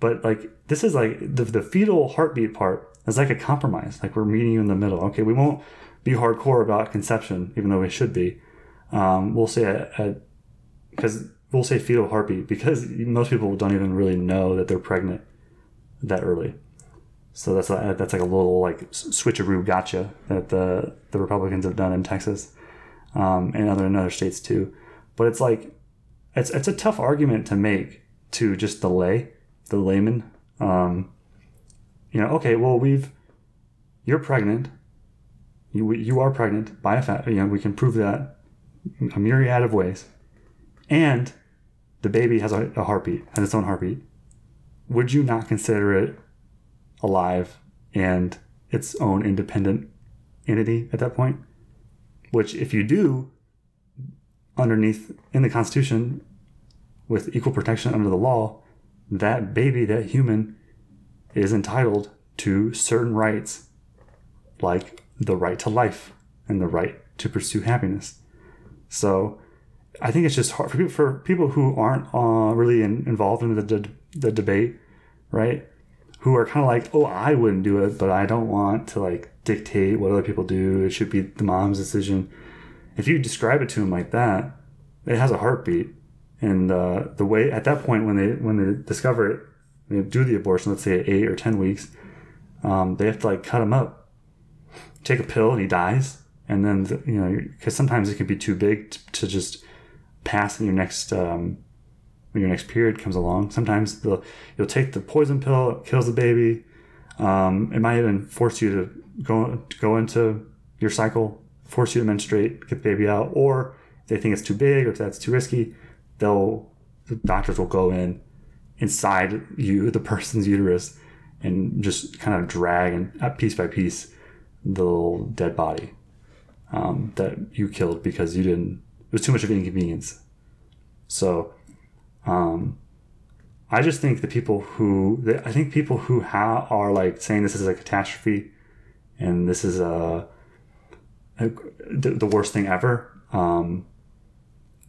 but like this is like the, the fetal heartbeat part is like a compromise. Like we're meeting you in the middle. Okay, we won't be hardcore about conception, even though we should be. Um, we'll say because we'll say fetal heartbeat because most people don't even really know that they're pregnant that early. So that's a, that's like a little like switcheroo gotcha that the the Republicans have done in Texas um, and other in other states too. But it's like it's it's a tough argument to make to just delay the layman. Um, you know, okay, well, we've you're pregnant. You you are pregnant by a fat. You know, we can prove that a myriad of ways, and the baby has a, a heartbeat, has its own heartbeat. Would you not consider it alive and its own independent entity at that point? Which, if you do, underneath in the Constitution, with equal protection under the law, that baby, that human, is entitled to certain rights, like the right to life and the right to pursue happiness. So, I think it's just hard for people, for people who aren't uh, really in, involved in the, the, the debate, right? Who are kind of like, oh, I wouldn't do it, but I don't want to like dictate what other people do. It should be the mom's decision. If you describe it to them like that, it has a heartbeat and uh, the way at that point when they when they discover it, they do the abortion. Let's say at eight or ten weeks, um, they have to like cut him up, take a pill, and he dies, and then the, you know because sometimes it can be too big to, to just pass in your next um, when your next period comes along. Sometimes you'll take the poison pill, it kills the baby. Um, it might even force you to go to go into your cycle, force you to menstruate, get the baby out, or if they think it's too big or if that's too risky, they'll the doctors will go in inside you, the person's uterus, and just kind of drag and uh, piece by piece the little dead body um, that you killed because you didn't. It was too much of an inconvenience. So, um, I just think the people who I think people who ha- are like saying this is a catastrophe, and this is a, a the, the worst thing ever. Um,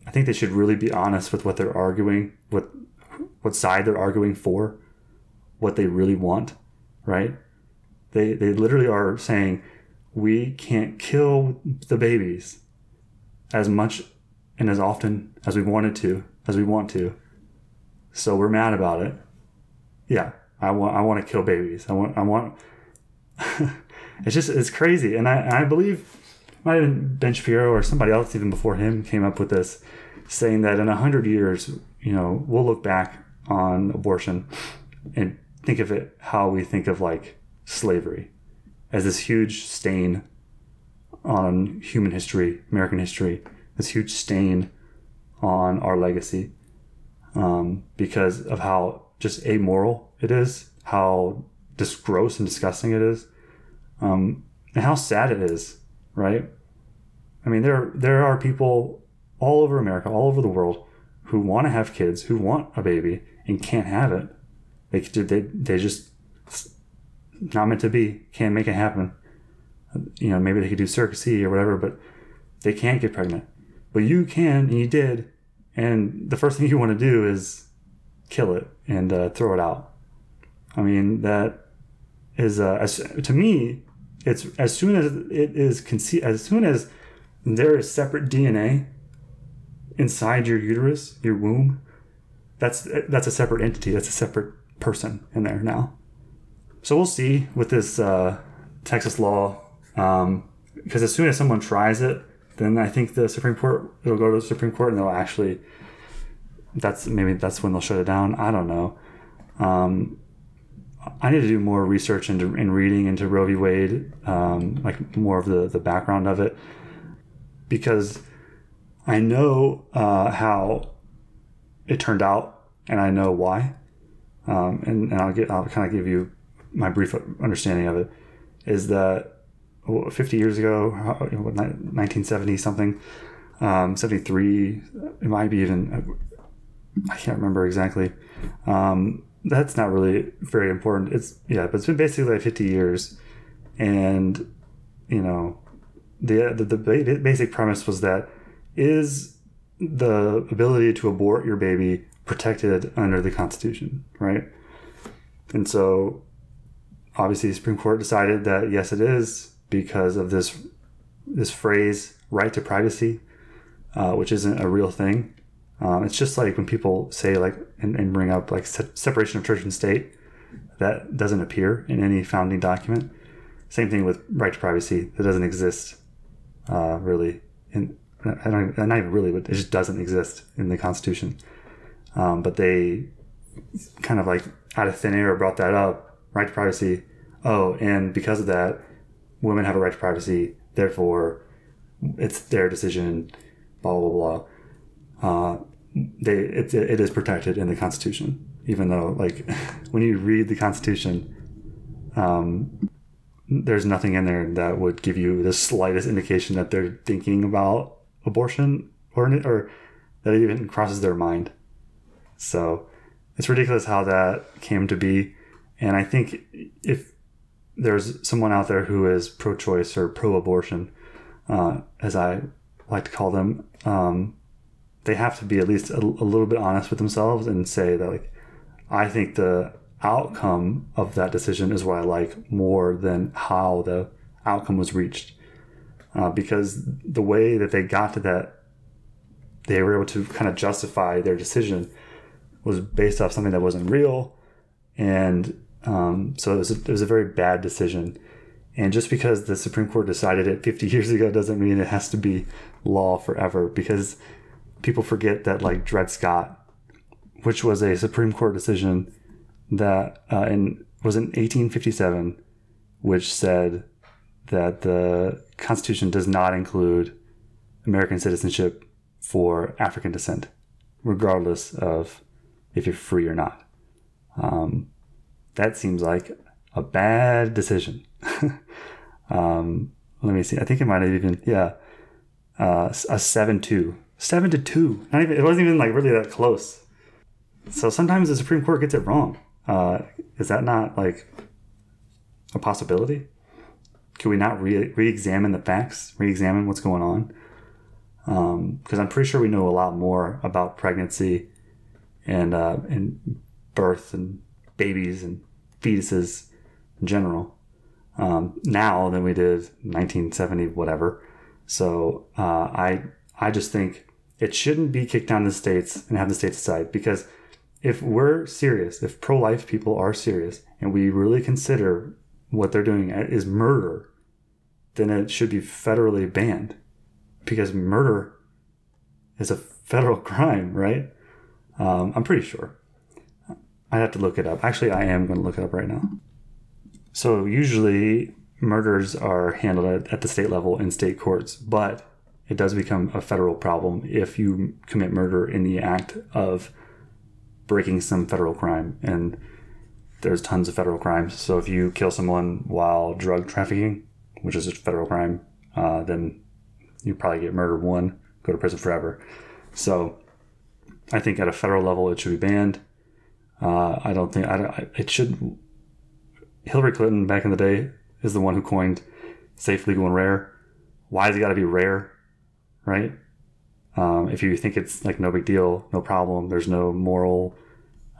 I think they should really be honest with what they're arguing, what what side they're arguing for, what they really want, right? They they literally are saying we can't kill the babies as much and as often as we wanted to, as we want to. So we're mad about it. Yeah, I want I want to kill babies. I want I want it's just it's crazy. And I I believe might have been Ben Shapiro or somebody else even before him came up with this, saying that in a hundred years, you know, we'll look back on abortion and think of it how we think of like slavery as this huge stain on human history, American history, this huge stain on our legacy um, because of how just amoral it is, how just gross and disgusting it is, um, and how sad it is, right? I mean, there there are people all over America, all over the world, who want to have kids, who want a baby and can't have it. They they they just not meant to be. Can't make it happen. You know, maybe they could do surrogacy or whatever, but they can't get pregnant. But you can, and you did. And the first thing you want to do is kill it and uh, throw it out. I mean, that is uh, to me, it's as soon as it is conceived, as soon as there is separate DNA inside your uterus, your womb, that's that's a separate entity. That's a separate person in there now. So we'll see with this uh, Texas law, because um, as soon as someone tries it, then I think the Supreme Court it'll go to the Supreme Court and they'll actually. That's maybe that's when they'll shut it down. I don't know. Um, I need to do more research into in reading into Roe v. Wade, um, like more of the the background of it, because I know uh, how it turned out, and I know why. Um, and, and I'll get I'll kind of give you my brief understanding of it is that 50 years ago, 1970 something, um, 73, it might be even, I can't remember exactly. Um, that's not really very important. It's, yeah, but it's been basically like 50 years. And, you know, the, the, the basic premise was that is the ability to abort your baby protected under the Constitution, right? And so obviously the Supreme Court decided that yes, it is because of this this phrase "right to privacy," uh, which isn't a real thing. Um, it's just like when people say like and, and bring up like se- separation of church and state, that doesn't appear in any founding document. Same thing with right to privacy; that doesn't exist uh, really. In I don't not even really, but it just doesn't exist in the Constitution. Um, but they kind of like out of thin air brought that up, right to privacy, oh, and because of that, women have a right to privacy. Therefore, it's their decision. Blah blah blah. Uh, they it, it is protected in the Constitution, even though like when you read the Constitution, um, there's nothing in there that would give you the slightest indication that they're thinking about abortion or or that it even crosses their mind. So it's ridiculous how that came to be, and I think if there's someone out there who is pro-choice or pro-abortion, uh, as I like to call them. Um, they have to be at least a, a, little bit honest with themselves and say that like, I think the outcome of that decision is what I like more than how the outcome was reached, uh, because the way that they got to that, they were able to kind of justify their decision was based off something that wasn't real and um, so it was, a, it was a very bad decision. And just because the Supreme Court decided it 50 years ago doesn't mean it has to be law forever because people forget that, like Dred Scott, which was a Supreme Court decision that uh, in, was in 1857, which said that the Constitution does not include American citizenship for African descent, regardless of if you're free or not. Um, that seems like a bad decision. um, let me see. I think it might have even yeah, uh, a seven two, seven to two. Not even. It wasn't even like really that close. So sometimes the Supreme Court gets it wrong. Uh, is that not like a possibility? Can we not re examine the facts, re examine what's going on? Because um, I'm pretty sure we know a lot more about pregnancy and uh, and birth and babies and fetuses in general um, now than we did 1970 whatever. So uh, I I just think it shouldn't be kicked down the states and have the states decide because if we're serious, if pro life people are serious, and we really consider what they're doing is murder, then it should be federally banned because murder is a federal crime, right? Um, I'm pretty sure. I'd have to look it up. Actually, I am going to look it up right now. So, usually murders are handled at, at the state level in state courts, but it does become a federal problem if you commit murder in the act of breaking some federal crime. And there's tons of federal crimes. So if you kill someone while drug trafficking, which is a federal crime, uh, then you probably get murder one, go to prison forever. So I think at a federal level it should be banned. Uh, I don't think I don't, it should. Hillary Clinton back in the day is the one who coined safe, legal, and rare. Why has it got to be rare, right? Um, if you think it's like no big deal, no problem, there's no moral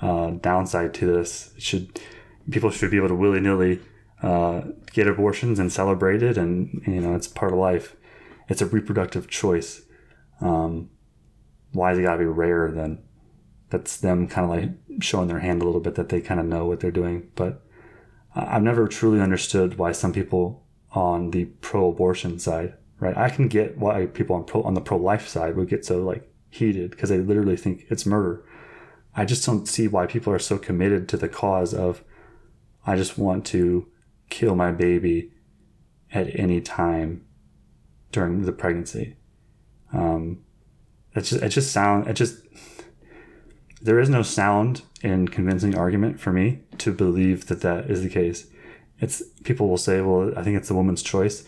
uh, downside to this. It should people should be able to willy nilly uh, get abortions and celebrate it, and you know it's part of life. It's a reproductive choice. Um, why has it got to be rare then? That's them kind of like showing their hand a little bit that they kind of know what they're doing. But I've never truly understood why some people on the pro-abortion side, right? I can get why people on pro on the pro-life side would get so like heated because they literally think it's murder. I just don't see why people are so committed to the cause of I just want to kill my baby at any time during the pregnancy. Um, it just it just sound it just there is no sound and convincing argument for me to believe that that is the case. It's people will say, well, I think it's the woman's choice.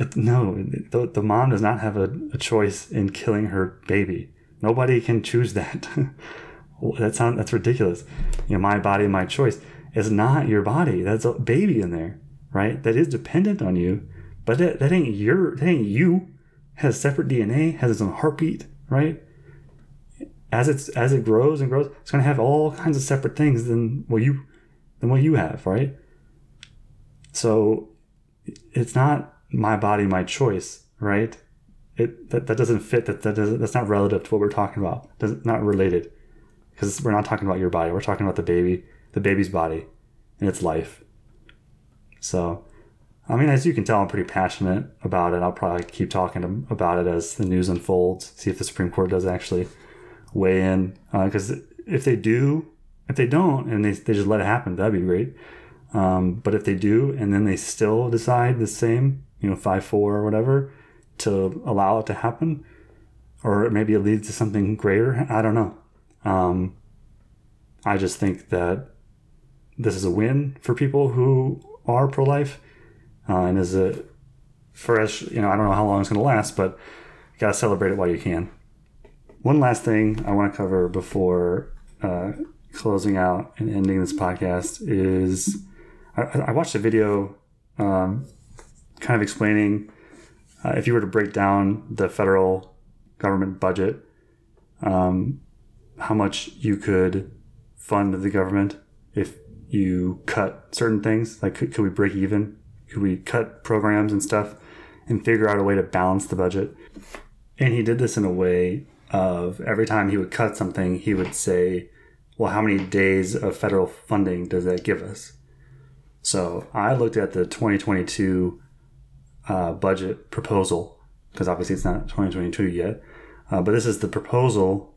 It, no, the, the mom does not have a, a choice in killing her baby. Nobody can choose that. that sound that's ridiculous. You know, my body, my choice. is not your body. That's a baby in there, right? That is dependent on you, but that, that ain't your that ain't you. Has separate DNA, has its own heartbeat, right? As it's as it grows and grows, it's gonna have all kinds of separate things than what you than what you have, right? So it's not my body, my choice, right? It that, that doesn't fit. That that doesn't, that's not relative to what we're talking about. Does not related because we're not talking about your body. We're talking about the baby, the baby's body, and its life. So, I mean, as you can tell, I'm pretty passionate about it. I'll probably keep talking about it as the news unfolds. See if the Supreme Court does actually weigh in, because uh, if they do, if they don't, and they they just let it happen, that'd be great. Um, but if they do, and then they still decide the same, you know, five four or whatever, to allow it to happen, or maybe it leads to something greater. I don't know. Um, I just think that this is a win for people who are pro life, uh, and is a us. You know, I don't know how long it's going to last, but you gotta celebrate it while you can. One last thing I want to cover before uh, closing out and ending this podcast is I, I watched a video, um, kind of explaining uh, if you were to break down the federal government budget. Um, how much you could fund the government if you cut certain things. Like, could, could we break even? Could we cut programs and stuff and figure out a way to balance the budget? And he did this in a way of every time he would cut something, he would say, well, how many days of federal funding does that give us? So I looked at the 2022 uh, budget proposal because obviously it's not 2022 yet, uh, but this is the proposal,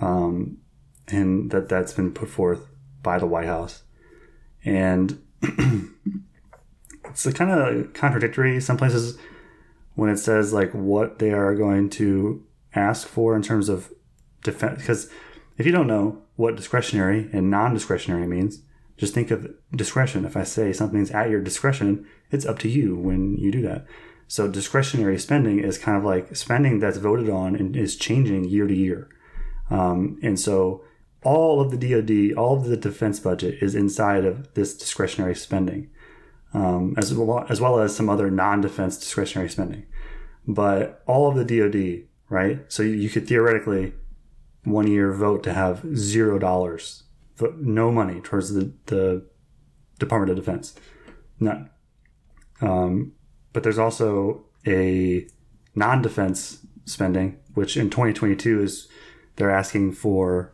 um, and that that's been put forth by the White House, and it's kind of contradictory. Some places when it says like what they are going to ask for in terms of defense, because if you don't know what discretionary and non-discretionary means, just think of discretion. If I say something's at your discretion, it's up to you when you do that. So discretionary spending is kind of like spending that's voted on and is changing year to year. Um, and so all of the DoD, all of the defense budget is inside of this discretionary spending, um, as well as well as some other non-defense discretionary spending. But all of the DoD, right? So you could theoretically one year vote to have zero dollars, no money towards the, the Department of Defense, none. Um, but there's also a non-defense spending, which in 2022 is they're asking for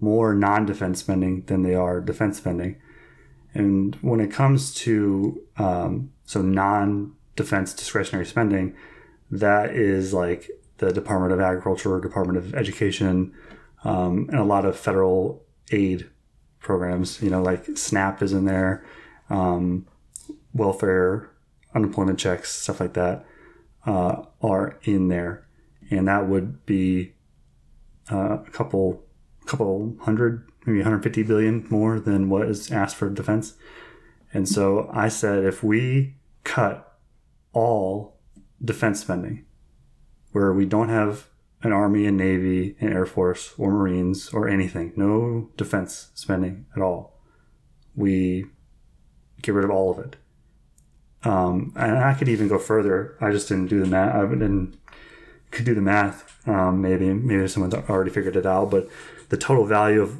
more non-defense spending than they are defense spending. And when it comes to um, so non-defense discretionary spending, that is like the Department of Agriculture, Department of Education, um, and a lot of federal aid programs. You know, like SNAP is in there, um, welfare, unemployment checks, stuff like that uh, are in there, and that would be uh, a couple, couple hundred, maybe 150 billion more than what is asked for defense. And so I said, if we cut all defense spending, where we don't have an army and navy and air force or marines or anything no defense spending at all we get rid of all of it um, and i could even go further. I just didn't do the math. I didn't could do the math um, maybe maybe someone's already figured it out but the total value of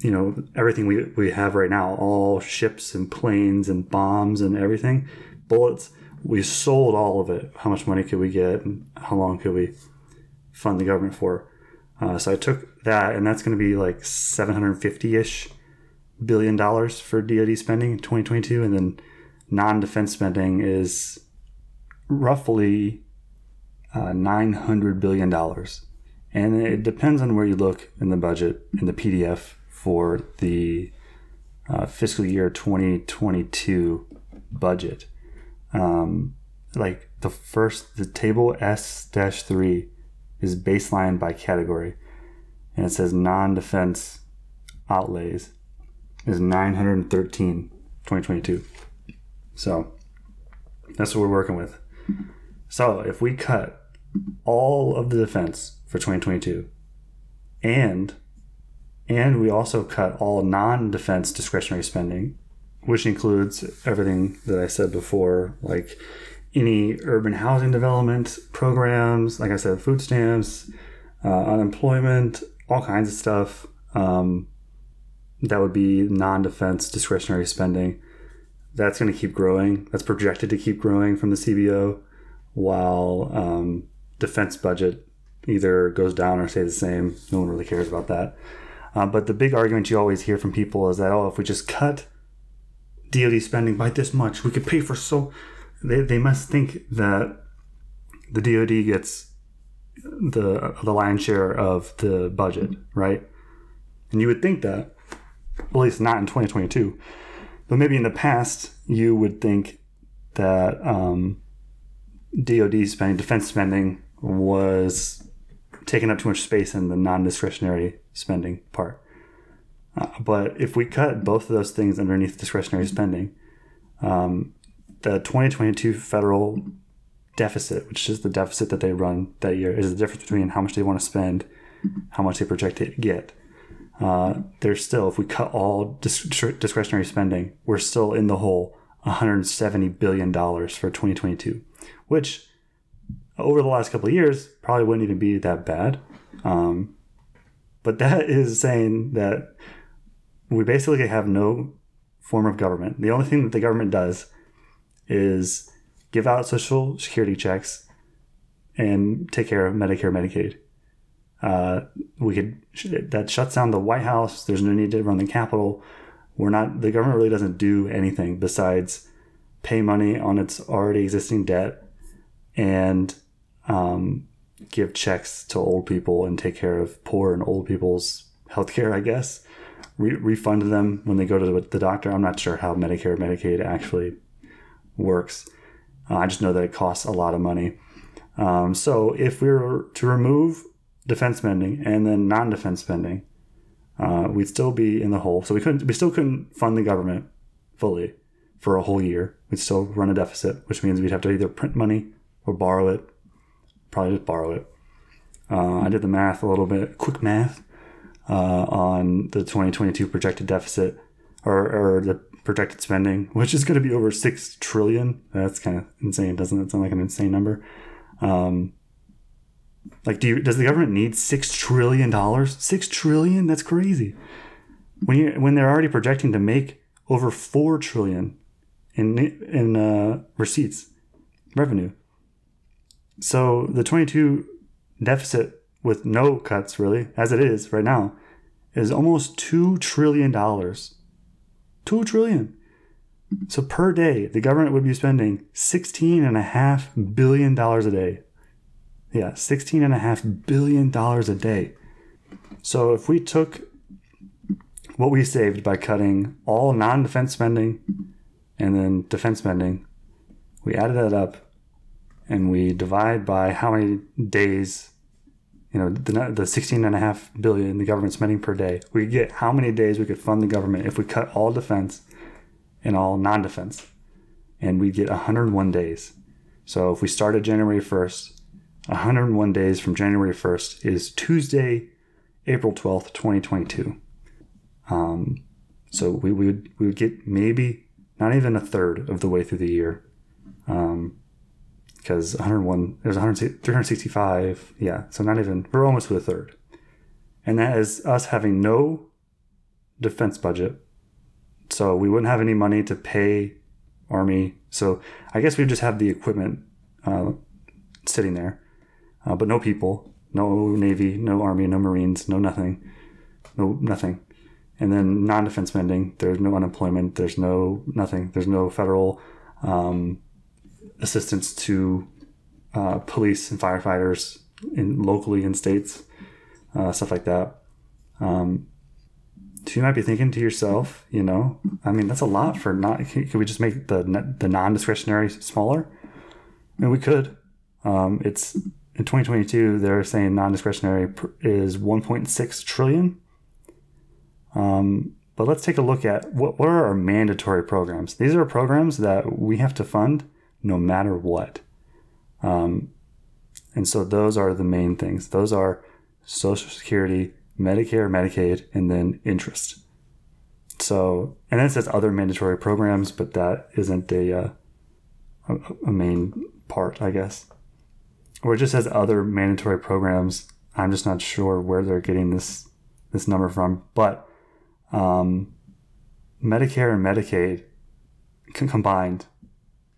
you know everything we, we have right now all ships and planes and bombs and everything bullets we sold all of it. How much money could we get and how long could we fund the government for. Uh, so I took that, and that's going to be like 750 ish billion dollars for DoD spending in 2022, and then non-defense spending is roughly uh, 900 billion dollars, and it depends on where you look in the budget in the PDF for the uh, fiscal year 2022 budget. Um, like the first, the table S 3 is baseline by category. And it says non defense outlays is 913 2022. So that's what we're working with. So if we cut all of the defense for 2022 and and we also cut all non-defense discretionary spending which includes everything that I said before like any urban housing development programs, like I said, food stamps, uh, unemployment, all kinds of stuff. Um, that would be non defense discretionary spending. That's going to keep growing. That's projected to keep growing from the CBO, while um, defense budget either goes down or stays the same. No one really cares about that. Uh, but the big argument you always hear from people is that, oh, if we just cut DoD spending by this much, we could pay for so they, they must think that the DoD gets the the lion's share of the budget, right? And you would think that, at least not in 2022, but maybe in the past, you would think that um, DoD spending, defense spending, was taking up too much space in the non-discretionary spending part. Uh, but if we cut both of those things underneath discretionary spending, um, the 2022 federal deficit, which is the deficit that they run that year, is the difference between how much they want to spend, how much they project to get. Uh, there's still, if we cut all discretionary spending, we're still in the hole 170 billion dollars for 2022, which over the last couple of years probably wouldn't even be that bad. Um, but that is saying that we basically have no form of government. The only thing that the government does is give out social security checks and take care of Medicare, Medicaid. Uh, we could that shuts down the White House. There's no need to run the Capitol. we're not the government really doesn't do anything besides pay money on its already existing debt and um, give checks to old people and take care of poor and old people's health care, I guess. Re- refund them when they go to the doctor. I'm not sure how Medicare Medicaid actually works. Uh, I just know that it costs a lot of money. Um, so if we were to remove defense spending and then non-defense spending, uh, we'd still be in the hole. So we couldn't, we still couldn't fund the government fully for a whole year. We'd still run a deficit, which means we'd have to either print money or borrow it. Probably just borrow it. Uh, I did the math a little bit, quick math, uh, on the 2022 projected deficit or, or the projected spending, which is going to be over six trillion. That's kind of insane, doesn't it? Sound like an insane number. Um, like, do you does the government need six trillion dollars? Six trillion? That's crazy. When you when they're already projecting to make over four trillion in in uh, receipts revenue. So the 22 deficit with no cuts really, as it is right now, is almost two trillion dollars Two trillion. So per day, the government would be spending sixteen and a half billion dollars a day. Yeah, sixteen and a half billion dollars a day. So if we took what we saved by cutting all non-defense spending and then defense spending, we added that up and we divide by how many days you know the, the 16 and a half billion the government spending per day we get how many days we could fund the government if we cut all defense and all non-defense and we'd get 101 days so if we started january 1st 101 days from january 1st is tuesday april 12th 2022 um, so we, we, would, we would get maybe not even a third of the way through the year. Um, because 101 there's 100 365 yeah so not even we're almost to a third. And that is us having no defense budget so we wouldn't have any money to pay army. So i guess we just have the equipment uh, sitting there uh, but no people no navy no army no marines no nothing no nothing and then non-defense spending there's no unemployment there's no nothing there's no federal um, assistance to uh, police and firefighters in locally in states, uh, stuff like that. Um, so you might be thinking to yourself, you know, I mean, that's a lot for not. Could we just make the the non discretionary smaller? I mean, we could. Um, it's in 2022. They're saying non discretionary is 1.6 trillion. Um, but let's take a look at what, what are our mandatory programs. These are programs that we have to fund no matter what. Um, and so those are the main things. Those are Social Security, Medicare, Medicaid, and then interest. So, and then it says other mandatory programs, but that isn't a, uh, a, a main part, I guess. Or it just has other mandatory programs. I'm just not sure where they're getting this this number from, but um, Medicare and Medicaid combined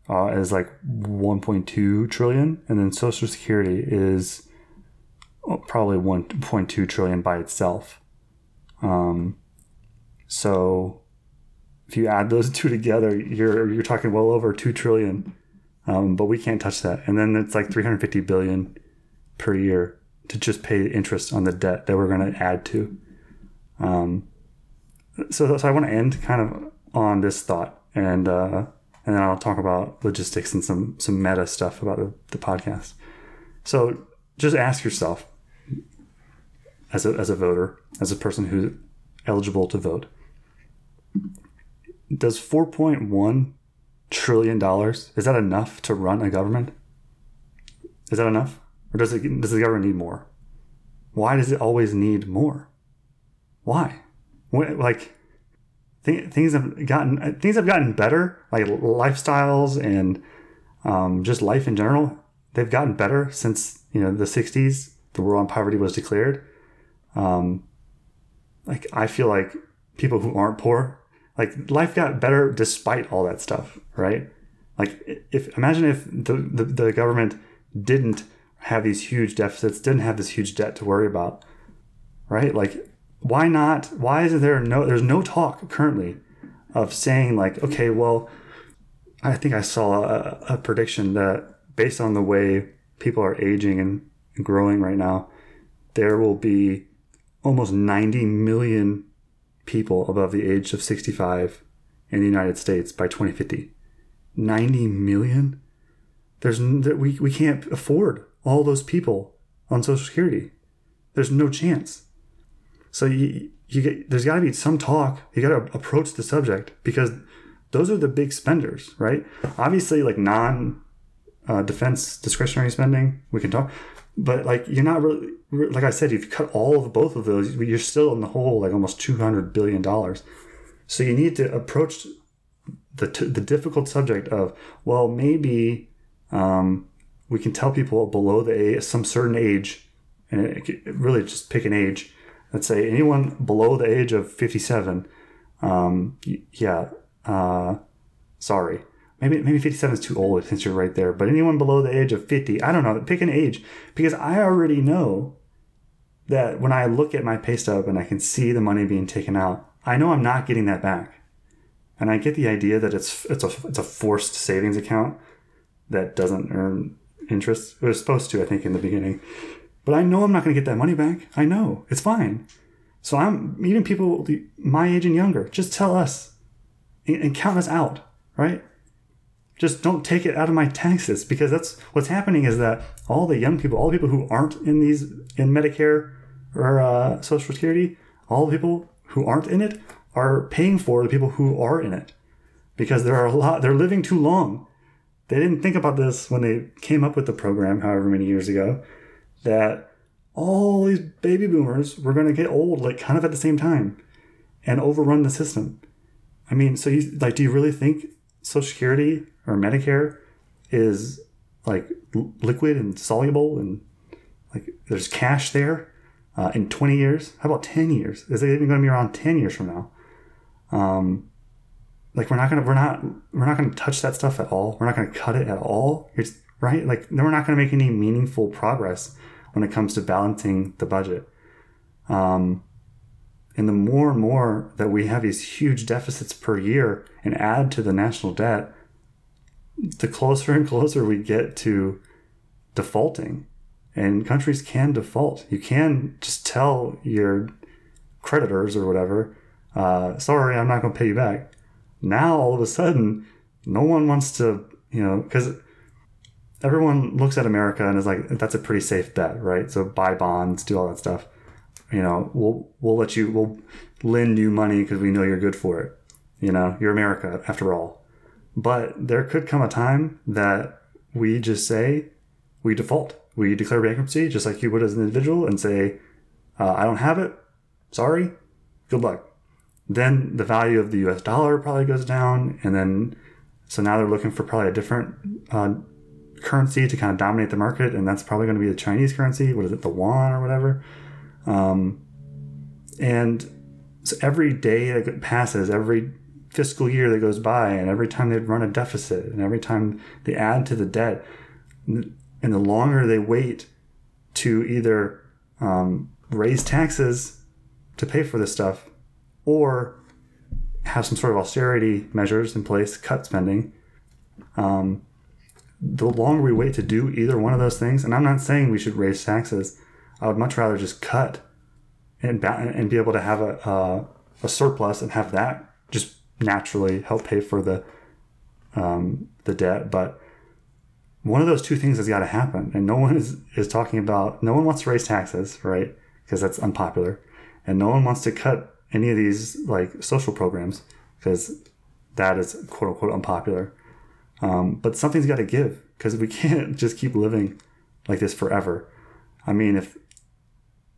uh, is like 1.2 trillion, and then Social Security is uh, probably 1.2 trillion by itself. Um, so if you add those two together, you're you're talking well over two trillion. Um, but we can't touch that. And then it's like 350 billion per year to just pay interest on the debt that we're going to add to. Um, so, so I want to end kind of on this thought and. Uh, and then I'll talk about logistics and some some meta stuff about the, the podcast. So just ask yourself, as a as a voter, as a person who's eligible to vote, does four point one trillion dollars is that enough to run a government? Is that enough, or does it does the government need more? Why does it always need more? Why? When, like th- things have gotten things have gotten better, like lifestyles and um, just life in general. They've gotten better since you know the '60s. The war on poverty was declared. Um, like I feel like people who aren't poor, like life got better despite all that stuff, right? Like if imagine if the, the, the government didn't have these huge deficits, didn't have this huge debt to worry about, right? Like why not? Why is there no? There's no talk currently of saying like, okay, well, I think I saw a, a prediction that based on the way people are aging and growing right now, there will be almost 90 million people above the age of 65 in the United States by 2050. 90 million? There's that we, we can't afford all those people on Social Security. There's no chance. So you, you get, there's got to be some talk. You got to approach the subject because those are the big spenders, right? Obviously, like non uh, defense discretionary spending, we can talk, but like you're not really like I said, if you cut all of both of those, you're still in the hole like almost two hundred billion dollars. So you need to approach the t- the difficult subject of well, maybe um, we can tell people below the age, some certain age, and it, really just pick an age. Let's say anyone below the age of fifty seven. Um, yeah, uh, sorry, maybe maybe 57 is too old since you're right there but anyone below the age of 50 i don't know pick an age because i already know that when I look at my pay stub and I can see the money being taken out, I know I'm not getting that back. And I get the idea that it's it's a it's a forced savings account that doesn't earn interest. It was supposed to, I think, in the beginning. But I know I'm not going to get that money back. I know it's fine. So I'm even people my age and younger. Just tell us and count us out, right? Just don't take it out of my taxes because that's what's happening. Is that all the young people, all the people who aren't in these in Medicare or uh, Social Security, all the people who aren't in it are paying for the people who are in it because there are a lot, they're living too long. They didn't think about this when they came up with the program, however many years ago, that all these baby boomers were going to get old like kind of at the same time and overrun the system. I mean, so you like, do you really think Social Security or Medicare is like liquid and soluble and like there's cash there? uh, in 20 years? How about 10 years? Is it even going to be around 10 years from now? Um, like we're not gonna we're not we're not gonna touch that stuff at all. We're not gonna cut it at all. It's right. Like then we're not gonna make any meaningful progress when it comes to balancing the budget. Um, and the more and more that we have these huge deficits per year and add to the national debt, the closer and closer we get to defaulting and countries can default. You can just tell your creditors or whatever, uh, sorry, I'm not going to pay you back. Now all of a sudden, no one wants to, you know, because everyone looks at America and is like, that's a pretty safe bet, right? So buy bonds, do all that stuff. You know, we'll we'll let you, we'll lend you money because we know you're good for it. You know, you're America after all. But there could come a time that we just say we default we declare bankruptcy just like you would as an individual and say, uh, I don't have it. Sorry. Good luck. Then the value of the US dollar probably goes down. And then, so now they're looking for probably a different uh, currency to kind of dominate the market. And that's probably going to be the Chinese currency. What is it? The yuan or whatever. Um, and so every day that passes, every fiscal year that goes by, and every time they run a deficit, and every time they add to the debt, and the longer they wait to either um, raise taxes to pay for this stuff or have some sort of austerity measures in place, cut spending, um, the longer we wait to do either one of those things, and I'm not saying we should raise taxes, I would much rather just cut and and be able to have a, a, a surplus and have that just naturally help pay for the um, the debt. But one of those two things has got to happen. And no one is, is talking about, no one wants to raise taxes, right? Because that's unpopular. And no one wants to cut any of these like social programs because that is quote unquote unpopular. Um, but something's got to give because we can't just keep living like this forever. I mean, if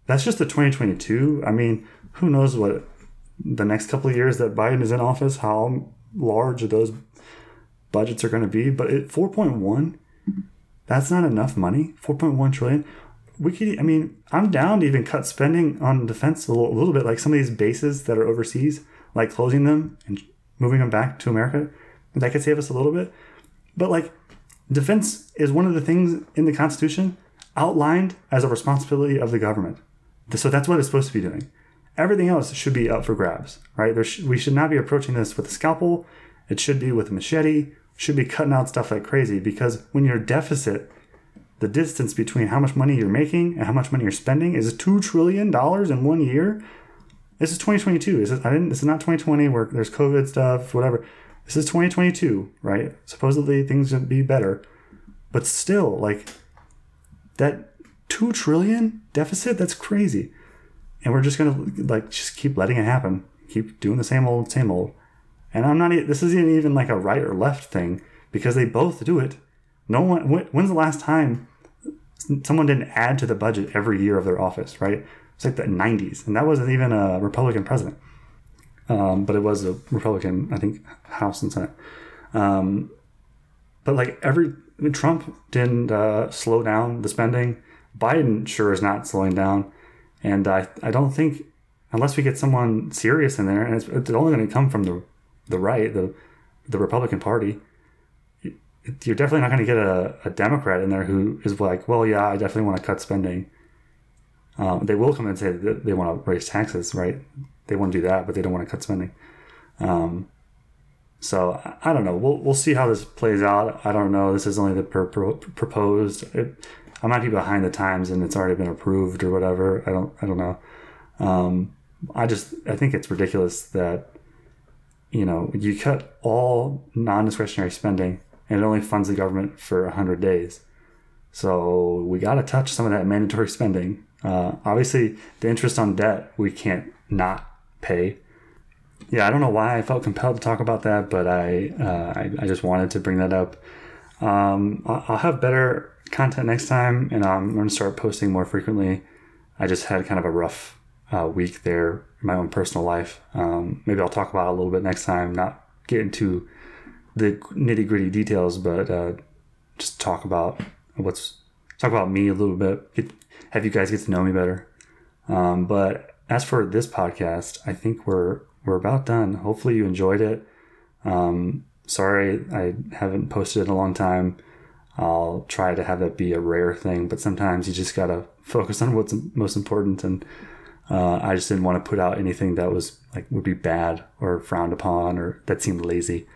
that's just the 2022, I mean, who knows what the next couple of years that Biden is in office, how large those budgets are going to be. But at 4.1 that's not enough money. 4.1 trillion. We could, I mean, I'm down to even cut spending on defense a little, a little bit, like some of these bases that are overseas, like closing them and moving them back to America. That could save us a little bit. But like, defense is one of the things in the Constitution outlined as a responsibility of the government. So that's what it's supposed to be doing. Everything else should be up for grabs, right? Sh- we should not be approaching this with a scalpel. It should be with a machete. Should be cutting out stuff like crazy because when you're deficit, the distance between how much money you're making and how much money you're spending is two trillion dollars in one year. This is 2022. This is I didn't. This is not 2020 where there's COVID stuff, whatever. This is 2022, right? Supposedly things would be better, but still, like that two trillion deficit. That's crazy, and we're just gonna like just keep letting it happen. Keep doing the same old, same old. And I'm not. This isn't even like a right or left thing because they both do it. No one. When's the last time someone didn't add to the budget every year of their office? Right. It's like the '90s, and that wasn't even a Republican president, um, but it was a Republican, I think, House and Senate. Um, but like every Trump didn't uh, slow down the spending. Biden sure is not slowing down, and I I don't think unless we get someone serious in there, and it's, it's only going to come from the the right, the the Republican Party. You're definitely not going to get a, a Democrat in there who is like, well, yeah, I definitely want to cut spending. Um, they will come and say that they want to raise taxes, right? They want to do that, but they don't want to cut spending. Um, so I- don't know. We'll we'll see how this plays out. I don't know. This is only the per, pro proposed. It, I might be behind the times, and it's already been approved or whatever. I don't I don't know. Um, I just I think it's ridiculous that you know you cut all non-discretionary spending, and it only funds the government for hundred days. So we got to touch some of that mandatory spending. Uh, obviously, the interest on debt we can't not pay yeah, I don't know why I felt compelled to talk about that, but I uh, I, I just wanted to bring that up. Um, I'll, have better content next time, and I'm going to start posting more frequently. I just had kind of a rough uh, week there in my own personal life. Um, maybe I'll talk about it a little bit next time, not get into the nitty gritty details, but uh, just talk about what's talk about me a little bit. Get, have you guys get to know me better. Um, but as for this podcast, I think we're we're about done. Hopefully you enjoyed it. Um, sorry I haven't posted in a long time. I'll try to have that be a rare thing, but sometimes you just gotta focus on what's most important. And uh, I just didn't want to put out anything that was like would be bad or frowned upon or that seemed lazy.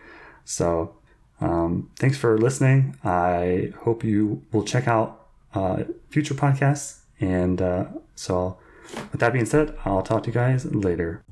So um, thanks for listening. I hope you will check out uh, future podcasts. And uh, so, with that being said, I'll talk to you guys later.